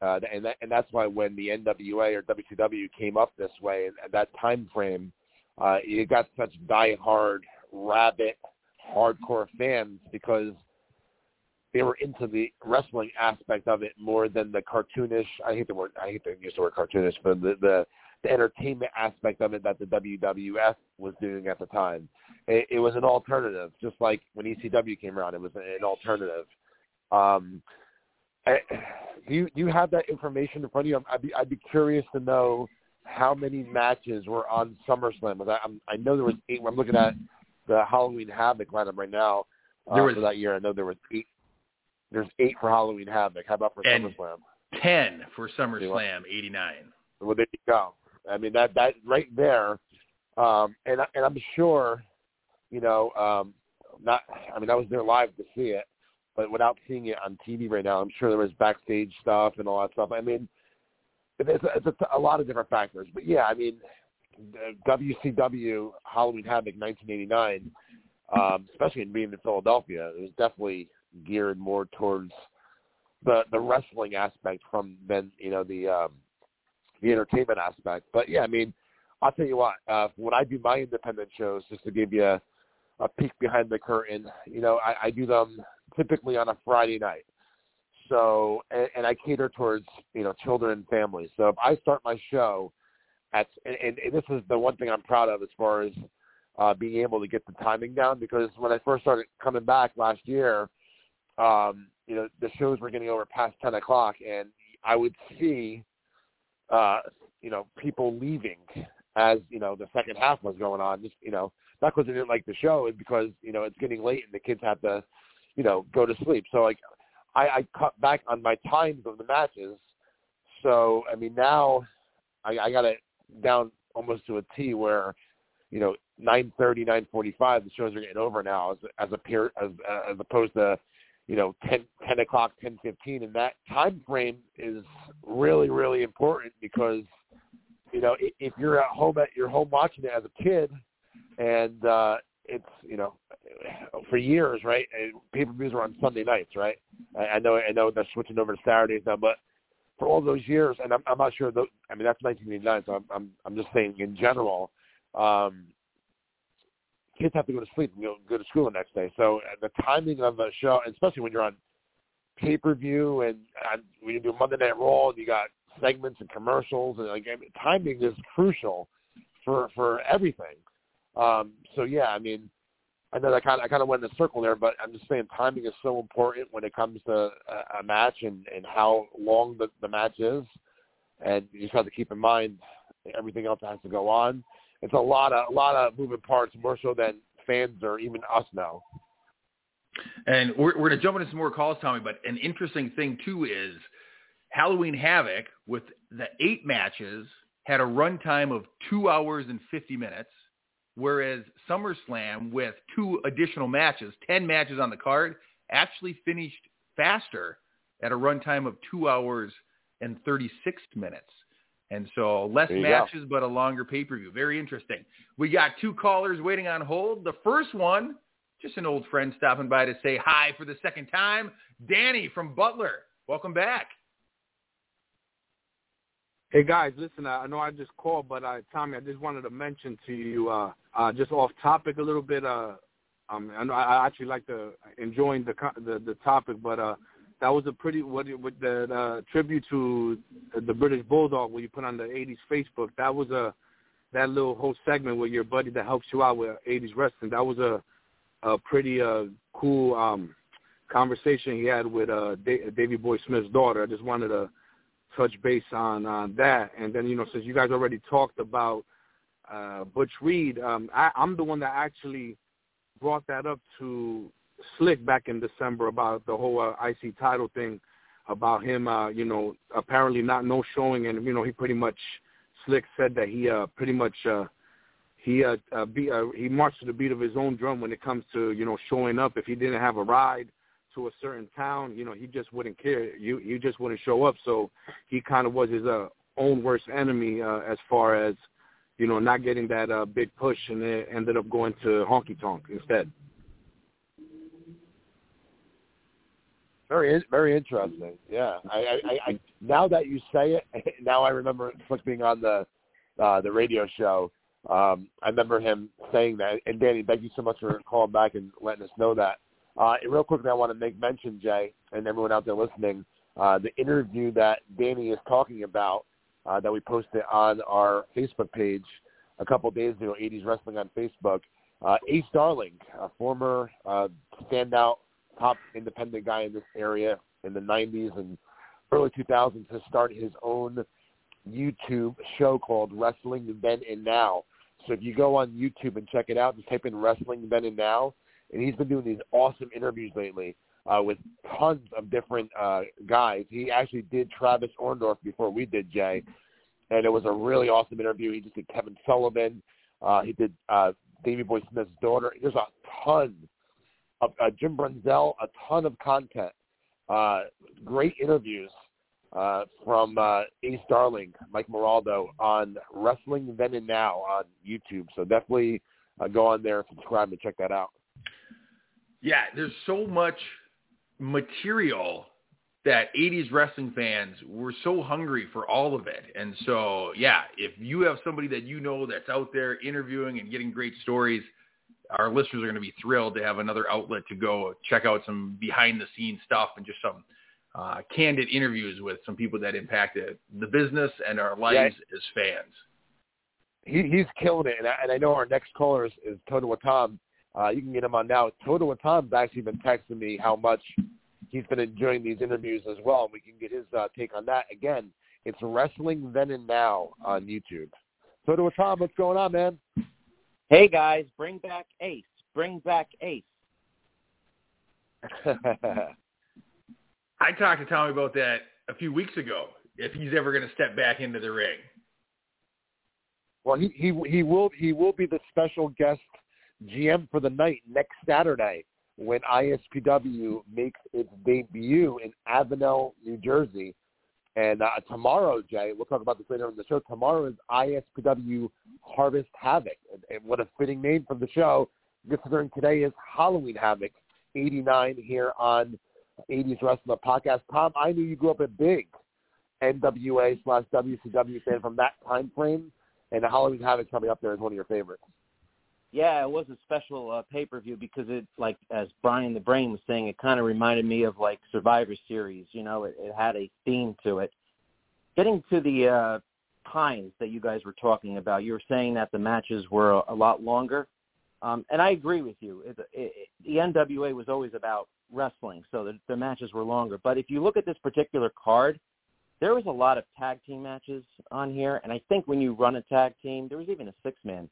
S2: uh, and that, and that's why when the NWA or WCW came up this way at that time frame, uh, you got such die-hard, rabid, hardcore fans because they were into the wrestling aspect of it more than the cartoonish. I hate the word. I hate to use the word cartoonish, but the the, the entertainment aspect of it that the WWF was doing at the time. It, it was an alternative, just like when ECW came around. It was an alternative. Um, I, do you do you have that information in front of you? I'd be I'd be curious to know how many matches were on SummerSlam. I, I'm, I know there was eight. I'm looking at the Halloween Havoc lineup right now uh,
S1: There was-
S2: for that year. I know there was eight. There's eight for Halloween Havoc. How about for
S1: And-
S2: SummerSlam?
S1: 10 for SummerSlam 89.
S2: Well, there you go. I mean, that, that right there. Um, and, and I'm sure, you know, um, not, I mean, I was there live to see it, but without seeing it on TV right now, I'm sure there was backstage stuff and all that stuff. I mean, it's a, it's a, a lot of different factors. But yeah, I mean, WCW Halloween Havoc 1989, um, especially in being in Philadelphia, it was definitely geared more towards the the wrestling aspect from than you know the um, the entertainment aspect. But yeah, I mean, I'll tell you what. Uh, when I do my independent shows, just to give you a, a peek behind the curtain, you know, I, I do them typically on a Friday night. So, and, and I cater towards you know children and families. So if I start my show at, and, and, this is the one thing I'm proud of as far as uh, being able to get the timing down because when I first started coming back last year, um, you know, the shows were getting over past 10 o'clock and I would see, uh, you know, people leaving as, you know, the second half was going on, just, you know, not because they didn't like the show, it's because, you know, it's getting late and the kids have to, you know, go to sleep. So like I, I cut back on my times of the matches. So, I mean, now I, I got it down almost to a T where, you know, nine thirty, nine forty-five, the shows are getting over now as as a peer as as opposed to, you know, 10, 10 o'clock, ten fifteen, and that time frame is really really important because, you know, if you're at home at your home watching it as a kid, and uh it's you know for years, right? Pay per views were on Sunday nights, right? I, I know I know they're switching over to Saturdays now, but for all those years, and I'm, I'm not sure. The, I mean, that's 1989, so I'm, I'm I'm just saying in general, um, kids have to go to sleep and go, go to school the next day. So uh, the timing of a show, especially when you're on pay per view and, and when you do Monday Night Raw, and you got segments and commercials, and like I mean, timing is crucial for for everything. Um, so yeah, I mean, I know I kind of I kind of went in a circle there, but I'm just saying timing is so important when it comes to a, a match and and how long the the match is, and you just have to keep in mind everything else that has to go on. It's a lot of a lot of moving parts, more so than fans or even us know.
S1: And we're, we're going to jump into some more calls, Tommy. But an interesting thing too is Halloween Havoc with the eight matches had a runtime of two hours and fifty minutes whereas SummerSlam with two additional matches, 10 matches on the card, actually finished faster at a runtime of two hours and 36 minutes. And so less matches, go. but a longer pay-per-view. Very interesting. We got two callers waiting on hold. The first one, just an old friend stopping by to say hi for the second time, Danny from Butler. Welcome back.
S3: Hey guys, listen. I know I just called, but uh, Tommy, I just wanted to mention to you, uh, uh, just off topic a little bit. Uh, um, I know I actually like the enjoying the the, the topic, but uh, that was a pretty what with the uh, tribute to the British Bulldog where you put on the '80s Facebook. That was a that little whole segment with your buddy that helps you out with '80s wrestling. That was a a pretty uh, cool um, conversation he had with uh, Davey Boy Smith's daughter. I just wanted to touch base on on that. And then you know, since you guys already talked about uh, Butch Reed, um, I, I'm the one that actually brought that up to Slick back in December about the whole uh, IC title thing, about him, uh, you know, apparently not no showing, and you know, he pretty much Slick said that he uh, pretty much uh, he uh, uh, be, uh, he marched to the beat of his own drum when it comes to you know showing up. If he didn't have a ride to a certain town, you know, he just wouldn't care. You you just wouldn't show up. So he kind of was his uh, own worst enemy uh, as far as you know not getting that uh, big push, and it ended up going to Honky Tonk instead.
S2: Very very interesting. Yeah, I, I, I now that you say it, now I remember Slick being on the uh, the radio show. Um, I remember him saying that. And Danny, thank you so much for calling back and letting us know that. Uh, real quickly, I want to make mention, Jay, and everyone out there listening, uh, the interview that Danny is talking about uh, that we posted on our Facebook page a couple days ago, 80s Wrestling on Facebook. Uh, Ace Darling, a former uh, standout top independent guy in this area in the 90s and early 2000s, has started his own YouTube show called Wrestling Then and Now. So if you go on YouTube and check it out, just type in Wrestling Then and Now, and he's been doing these awesome interviews lately uh, with tons of different uh, guys. He actually did Travis Orndorff before we did Jay, and it was a really awesome interview. He just did Kevin Sullivan. Uh, he did uh, Davey Boy Smith's daughter. There's a ton uh, Jim Brunzell, a ton of content, uh, great interviews uh, from uh, Ace Darling, Mike Moraldo on Wrestling Then and Now on YouTube. So definitely uh, go on there, subscribe, and check that out.
S1: Yeah, there's so much material that 80s wrestling fans were so hungry for all of it. And so, yeah, if you have somebody that you know that's out there interviewing and getting great stories, our listeners are going to be thrilled to have another outlet to go check out some behind the scenes stuff and just some uh, candid interviews with some people that impacted the business and our lives yeah. as fans.
S2: He, he's killing it. And I, and I know our next caller is, is Toto Tom. Uh, you can get him on now. Toto Tom's actually been texting me how much he's been enjoying these interviews as well. And we can get his uh, take on that. Again, it's Wrestling Then and Now on YouTube. Toto Tom, what's going on, man?
S5: Hey, guys, bring back Ace. Bring back Ace.
S1: I talked to Tommy about that a few weeks ago. If he's ever going to step back into the ring.
S2: Well, he he he will he will be the special guest GM for the night next Saturday when ISPW makes its debut in Avenel, New Jersey. And uh, tomorrow, Jay, we'll talk about this later in the show. Tomorrow is ISPW Harvest Havoc, and, and what a fitting name for the show, considering today is Halloween Havoc 89 here on 80s Wrestling Podcast. Tom, I knew you grew up a big NWA slash WCW fan from that time frame, and the Halloween Havoc coming up there is one of your favorites.
S5: Yeah, it was a special uh, pay per view because it, like as Brian the Brain was saying, it kind of reminded me of like Survivor Series. You know, it, it had a theme to it. Getting to the uh, times that you guys were talking about, you were saying that the matches were a, a lot longer, um, and I agree with you. It, it, the NWA was always about wrestling, so the, the matches were longer. But if you look at this particular card, there was a lot of tag team matches on here, and I think when you run a tag team, there was even a six man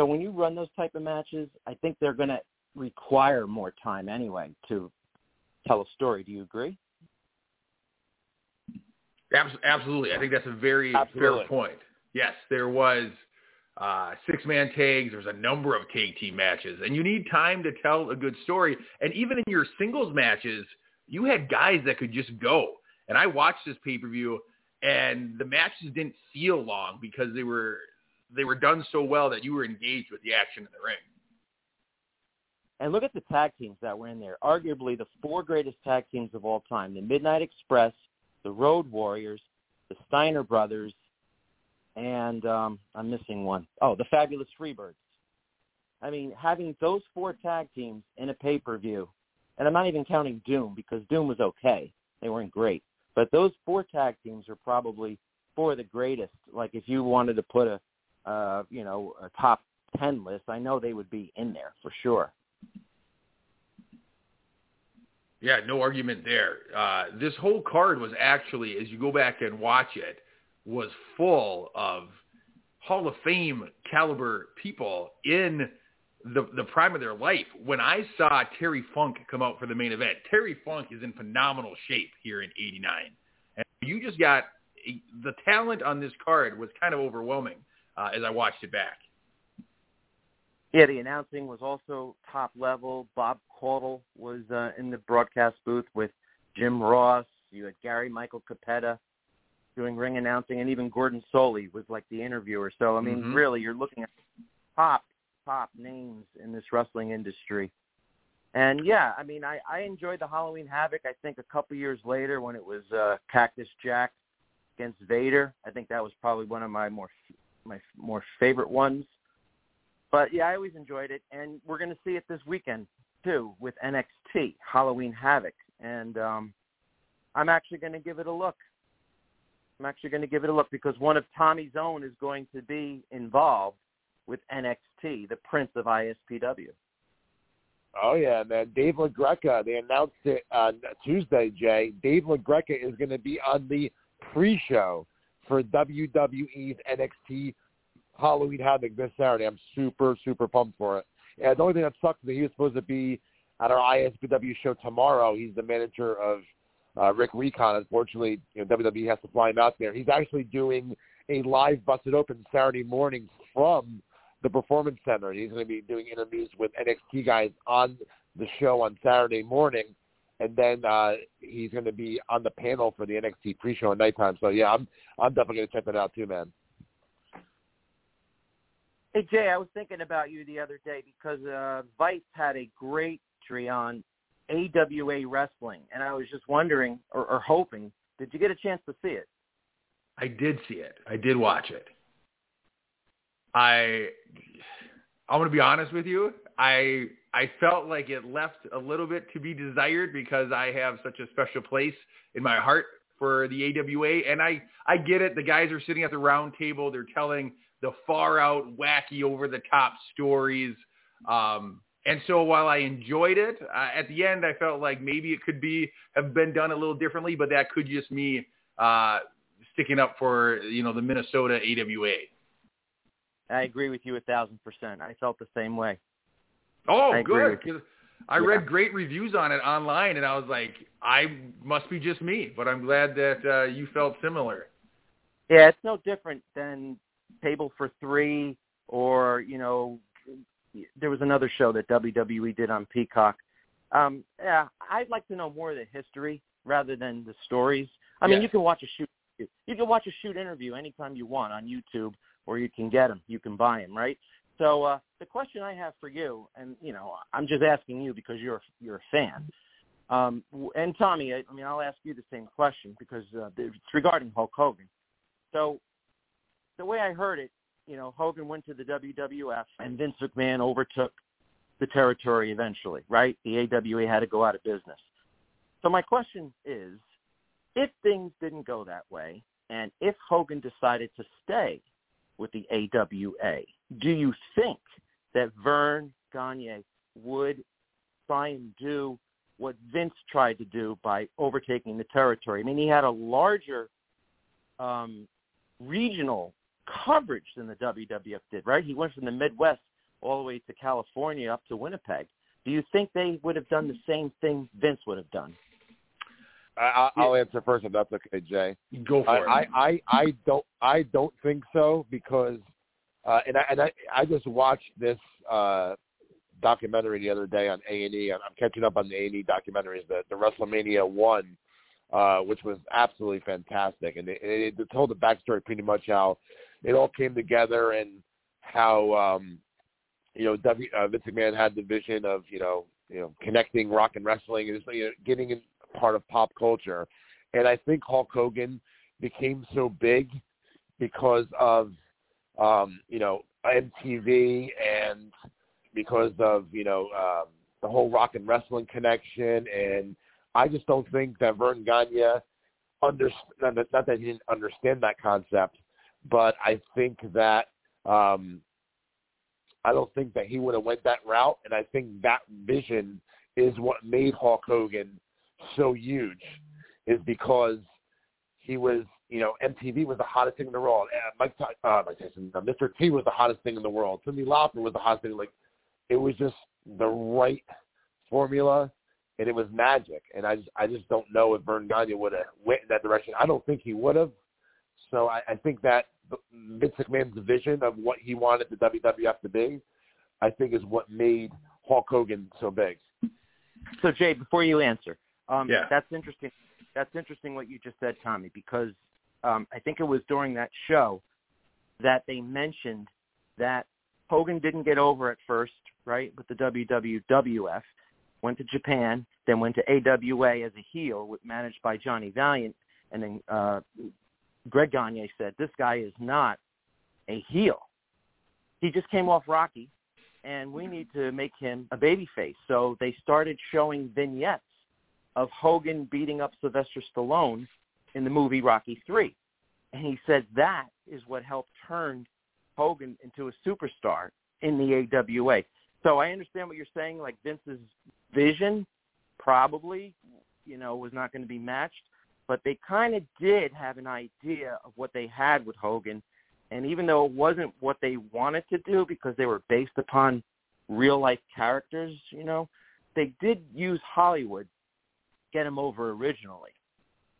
S5: so when you run those type of matches, I think they're going to require more time anyway to tell a story. Do you agree?
S1: Absolutely. I think that's a very
S2: Absolutely.
S1: fair point. Yes, there was uh, six-man tags. There's a number of tag team matches, and you need time to tell a good story. And even in your singles matches, you had guys that could just go. And I watched this pay-per-view, and the matches didn't feel long because they were they were done so well that you were engaged with the action in the ring.
S5: And look at the tag teams that were in there. Arguably the four greatest tag teams of all time. The Midnight Express, the Road Warriors, the Steiner Brothers, and um, I'm missing one. Oh, the Fabulous Freebirds. I mean, having those four tag teams in a pay-per-view, and I'm not even counting Doom because Doom was okay. They weren't great. But those four tag teams are probably four of the greatest. Like if you wanted to put a uh, you know, a top 10 list, I know they would be in there for sure.
S1: Yeah, no argument there. Uh, this whole card was actually, as you go back and watch it, was full of Hall of Fame caliber people in the the prime of their life. When I saw Terry Funk come out for the main event, Terry Funk is in phenomenal shape here in '89, and you just got the talent on this card was kind of overwhelming uh, as I watched it back.
S5: Yeah, the announcing was also top level. Bob Caudle was uh, in the broadcast booth with Jim Ross. You had Gary Michael Cappetta doing ring announcing, and even Gordon Solie was like the interviewer. So I mean,
S1: mm-hmm.
S5: really, you're looking at top top names in this wrestling industry. And yeah, I mean, I, I enjoyed the Halloween Havoc. I think a couple years later when it was uh, Cactus Jack against Vader, I think that was probably one of my more my more favorite ones. But yeah, I always enjoyed it, and we're going to see it this weekend too with NXT Halloween Havoc, and um, I'm actually going to give it a look. I'm actually going to give it a look because one of Tommy's own is going to be involved with NXT, the Prince of ISPW.
S2: Oh yeah, man. Dave LaGreca, they announced it on Tuesday, Jay. Dave LaGreca is going to be on the pre-show for WWE's NXT Halloween Havoc this Saturday. I'm super, super pumped for it. And the only thing that sucks is that he was supposed to be at our ISPW show tomorrow. He's the manager of uh, Rick Recon. Unfortunately, you know, WWE has to fly him out there. He's actually doing a live Busted Open Saturday morning from the Performance Center. He's going to be doing interviews with NXT guys on the show on Saturday morning, and then uh, he's going to be on the panel for the NXT pre-show at nighttime. So yeah, I'm I'm definitely going to check that out too, man.
S5: Hey Jay, I was thinking about you the other day because uh, Vice had a great tree on AWA wrestling, and I was just wondering or, or hoping, did you get a chance to see it?
S1: I did see it. I did watch it. I I'm going to be honest with you. I I felt like it left a little bit to be desired because I have such a special place in my heart for the AWA and I I get it. The guys are sitting at the round table. They're telling the far out wacky over the top stories. Um and so while I enjoyed it, uh, at the end I felt like maybe it could be have been done a little differently, but that could just me uh sticking up for, you know, the Minnesota AWA.
S5: I agree with you a thousand percent. I felt the same way.
S1: Oh,
S5: I
S1: good. Cause I yeah. read great reviews on it online, and I was like, I must be just me. But I'm glad that uh, you felt similar.
S5: Yeah, it's no different than Table for Three, or you know, there was another show that WWE did on Peacock. Um, yeah, I'd like to know more of the history rather than the stories. I mean, you can watch a shoot. You can watch a shoot interview anytime you want on YouTube or you can get them, you can buy them, right? So uh, the question I have for you, and you know, I'm just asking you because you're you're a fan. Um, and Tommy, I, I mean, I'll ask you the same question because uh, it's regarding Hulk Hogan. So the way I heard it, you know, Hogan went to the WWF and Vince McMahon overtook the territory eventually, right? The AWA had to go out of business. So my question is, if things didn't go that way, and if Hogan decided to stay with the AWA. Do you think that Verne Gagne would try and do what Vince tried to do by overtaking the territory? I mean, he had a larger um, regional coverage than the WWF did, right? He went from the Midwest all the way to California up to Winnipeg. Do you think they would have done the same thing Vince would have done?
S2: I, I'll answer first if that's okay, Jay.
S1: Go for
S2: I,
S1: it.
S2: I, I, I don't I don't think so because uh, and I and I, I just watched this uh, documentary the other day on A and E. I'm catching up on the A and E documentaries, the the WrestleMania one, uh, which was absolutely fantastic, and it, it, it told the backstory pretty much how it all came together and how um, you know w, uh, Vince McMahon had the vision of you know you know connecting rock and wrestling and just you know, getting in, part of pop culture. And I think Hulk Hogan became so big because of um, you know MTV and because of you know um, the whole rock and wrestling connection. And I just don't think that Verne Gagne understand not that he didn't understand that concept, but I think that um, I don't think that he would have went that route. And I think that vision is what made Hulk Hogan so huge is because he was, you know, MTV was the hottest thing in the world. Uh, Mike, uh, Mike Tyson, uh, Mr. T was the hottest thing in the world. Cyndi Lauper was the hottest thing. Like, it was just the right formula, and it was magic. And I just, I just don't know if Verne Gagne would have went in that direction. I don't think he would have. So I, I think that Vince McMahon's vision of what he wanted the WWF to be, I think, is what made Hulk Hogan so big.
S5: So Jay, before you answer, um,
S1: yeah.
S5: That's interesting. That's interesting what you just said, Tommy, because um, I think it was during that show that they mentioned that Hogan didn't get over at first, right, with the WWF, went to Japan, then went to AWA as a heel, managed by Johnny Valiant, and then uh, Greg Gagne said, this guy is not a heel. He just came off Rocky, and we need to make him a babyface. So they started showing vignettes of Hogan beating up Sylvester Stallone in the movie Rocky 3. And he said that is what helped turn Hogan into a superstar in the AWA. So I understand what you're saying, like Vince's vision probably, you know, was not going to be matched, but they kind of did have an idea of what they had with Hogan. And even though it wasn't what they wanted to do because they were based upon real life characters, you know, they did use Hollywood get him over originally,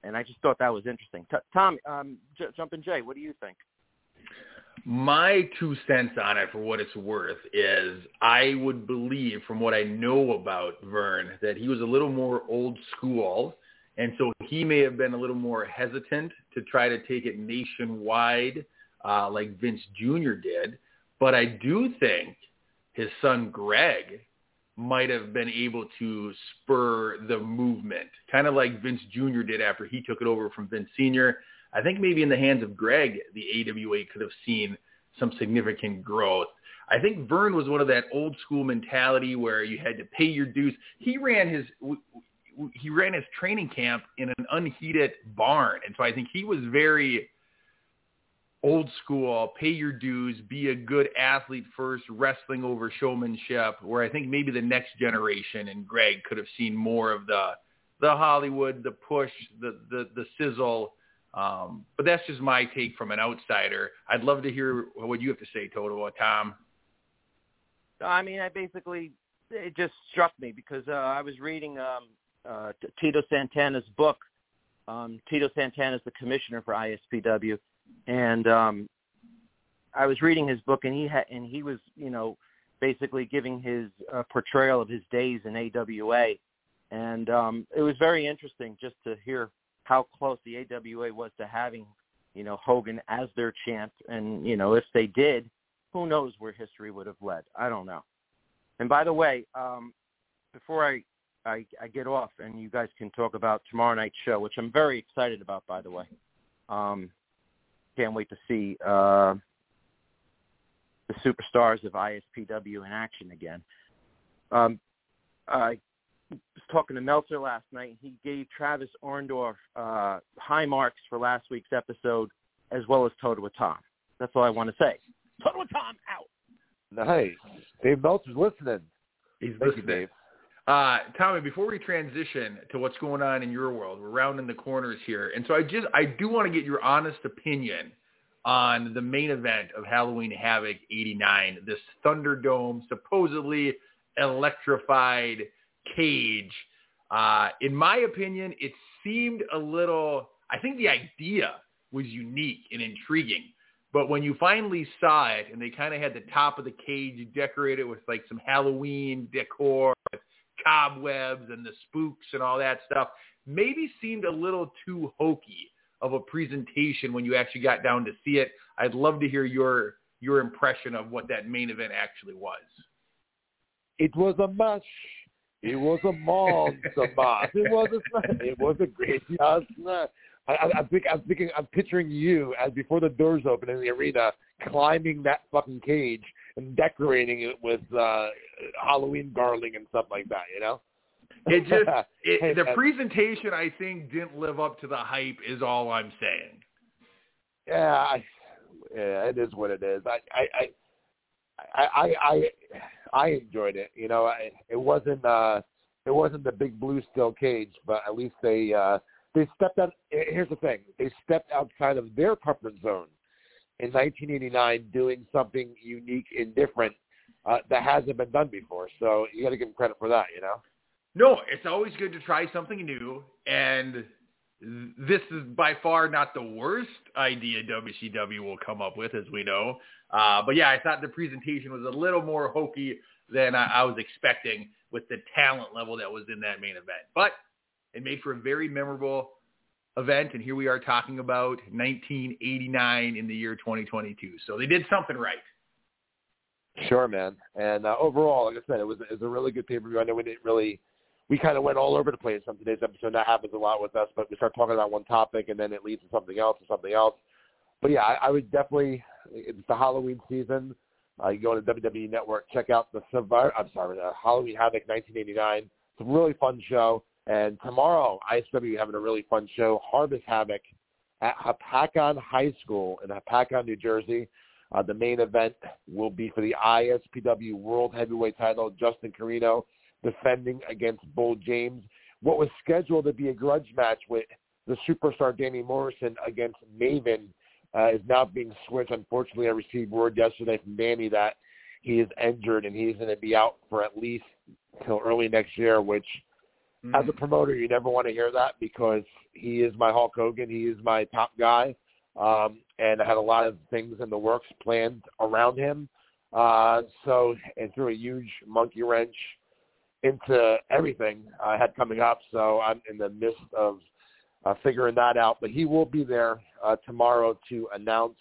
S5: and I just thought that was interesting. T- Tom, um, J- Jumpin' Jay, what do you think?
S1: My two cents on it, for what it's worth, is I would believe, from what I know about Verne that he was a little more old school, and so he may have been a little more hesitant to try to take it nationwide, uh, like Vince Jr. did. But I do think his son Greg might have been able to spur the movement, kind of like Vince Jr. did after he took it over from Vince Sr. I think maybe in the hands of Greg, the AWA could have seen some significant growth. I think Verne was one of that old school mentality where you had to pay your dues. He ran his he ran his training camp in an unheated barn, and so I think he was very old school, pay your dues, be a good athlete first, wrestling over showmanship, where I think maybe the next generation and Greg could have seen more of the the Hollywood, the push, the the, the sizzle. Um, but that's just my take from an outsider. I'd love to hear what you have to say, Toto or Tom.
S5: I mean, I basically it just struck me because uh, I was reading um, uh, Tito Santana's book. Um, Tito Santana is the commissioner for ISPW, and um, I was reading his book, and he had, and he was, you know, basically giving his uh, portrayal of his days in AWA, and um, it was very interesting just to hear how close the AWA was to having, you know, Hogan as their champ, and you know, if they did, who knows where history would have led? I don't know. And by the way, um, before I, I I get off, and you guys can talk about tomorrow night's show, which I'm very excited about, by the way. Um, can't wait to see uh, the superstars of ISPW in action again. Um, I was talking to Meltzer last night. He gave Travis Orndorff uh, high marks for last week's episode, as well as Toto with Tom. That's all I want to say. Toto with Tom out.
S2: Nice. Dave Meltzer's listening.
S1: He's
S2: Thank
S1: listening.
S2: you, Dave.
S1: Uh, Tommy, before we transition to what's going on in your world, we're rounding the corners here, and so I just I do want to get your honest opinion on the main event of Halloween Havoc '89, this Thunderdome supposedly electrified cage. Uh, in my opinion, it seemed a little. I think the idea was unique and intriguing. But when you finally saw it and they kind of had the top of the cage decorated with like some Halloween decor, with cobwebs and the spooks and all that stuff, maybe seemed a little too hokey of a presentation when you actually got down to see it. I'd love to hear your your impression of what that main event actually was.
S2: It was a mush. It was a monster mash. It was a it was a great uh, yes. I, I, I'm thinking, I'm thinking, I'm picturing you as before the doors open in the arena, climbing that fucking cage and decorating it with uh Halloween garland and stuff like that. You know.
S1: It just it,
S2: Hey,
S1: the
S2: man.
S1: presentation I think didn't live up to the hype is all I'm saying.
S2: yeah, I, yeah, it is what it is. I, I, I, I, I, I enjoyed it. You know, I, it wasn't, uh, it wasn't the big blue steel cage, but at least they, uh, they stepped out. Here's the thing: they stepped outside of their comfort zone in 1989, doing something unique and different uh, that hasn't been done before. So you got to give them credit for that. You know.
S1: No, it's always good to try something new, and this is by far not the worst idea WCW will come up with, as we know. Uh, but yeah, I thought the presentation was a little more hokey than I, I was expecting with the talent level that was in that main event. But it made for a very memorable event, and here we are talking about 1989 in the year 2022. So they did something right.
S2: Sure, man. And uh, overall, like I said, it was it was a really good pay per view. I know we didn't really, we kind of went all over the place on today's episode. That happens a lot with us, but we start talking about one topic and then it leads to something else and something else. But yeah, I, I would definitely. It's the Halloween season. Uh, you go to WWE Network, check out the Survivor. I'm sorry, the Halloween Havoc 1989. It's a really fun show. And tomorrow, ISW having a really fun show, Harvest Havoc at Hopatcong High School in Hopatcong, New Jersey. Uh, the main event will be for the ISPW World Heavyweight title. Justin Carino defending against Bull James. What was scheduled to be a grudge match with the superstar Danny Morrison against Maven uh, is now being switched. Unfortunately, I received word yesterday from Danny that he is injured and he's going to be out for at least till early next year, which As a promoter, you never want to hear that because he is my Hulk Hogan. He is my top guy. Um, and I had a lot of things in the works planned around him. Uh, so, and threw a huge monkey wrench into everything I had coming up. So I'm in the midst of uh, figuring that out. But he will be there uh, tomorrow to announce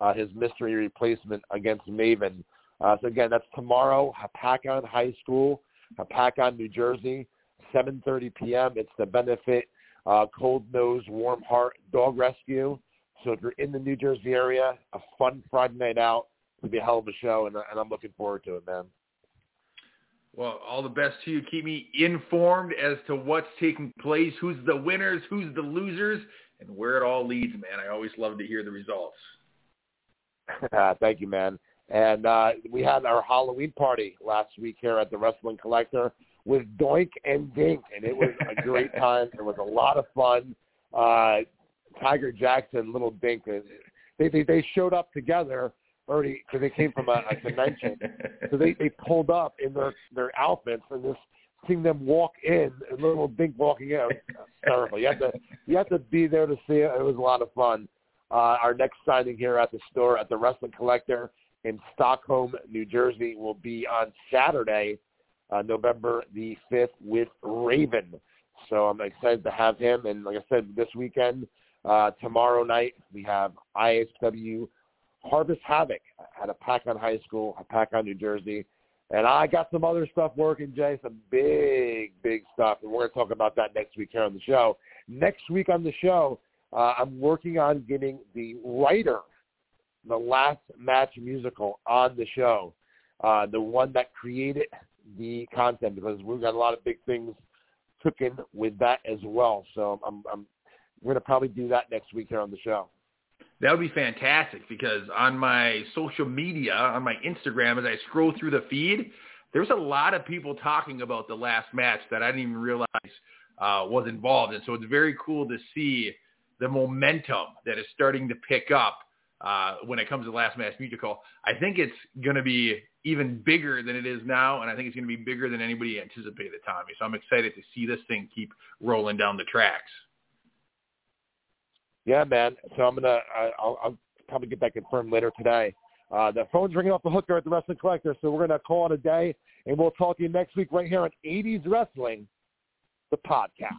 S2: uh, his mystery replacement against Maven. Uh, so again, that's tomorrow, Hopatcong High School, Hopatcong, New Jersey, 7:30 p.m. It's the benefit uh, Cold Nose Warm Heart Dog Rescue. So if you're in the New Jersey area, a fun Friday night out. It'll be a hell of a show, and, and I'm looking forward to it, man.
S1: Well, all the best to you. Keep me informed as to what's taking place, who's the winners, who's the losers, and where it all leads, man. I always love to hear the results.
S2: Thank you, man. And uh, we had our Halloween party last week here at the Wrestling Collector with Doink and Dink, and it was a great time. It was a lot of fun. Uh, Tiger Jackson, Little Dink, uh, they they, they showed up together already because they came from a, a convention. So they they pulled up in their their outfits and just seeing them walk in and little Dink walking out. Terrible. You have to you have to be there to see it. It was a lot of fun. Uh, our next signing here at the store at the Wrestling Collector in Stockholm, New Jersey, will be on Saturday, uh, November the fifth, with Raven. So I'm excited to have him. And like I said, this weekend, uh, tomorrow night, we have ISW Harvest Havoc at Hopatcong high school, Hopatcong New Jersey. And I got some other stuff working, Jay, some big, big stuff. And we're going to talk about that next week here on the show. Next week on the show, uh, I'm working on getting the writer, the last match musical on the show, uh, the one that created the content because we've got a lot of big things cooking with that as well. So I'm, I'm we're going to probably do that next week here on the show.
S1: That would be fantastic because on my social media, on my Instagram, as I scroll through the feed, there's a lot of people talking about the last match that I didn't even realize uh, was involved. And so it's very cool to see the momentum that is starting to pick up uh, when it comes to Last Match Musical. I think it's going to be even bigger than it is now, and I think it's going to be bigger than anybody anticipated, Tommy. So I'm excited to see this thing keep rolling down the tracks.
S2: Yeah, man. So I'm gonna I'll, I'll probably get that confirmed later today. Uh, the phone's ringing off the hook at the Wrestling Collector, so we're gonna call it a day, and we'll talk to you next week right here on 80s Wrestling, the podcast.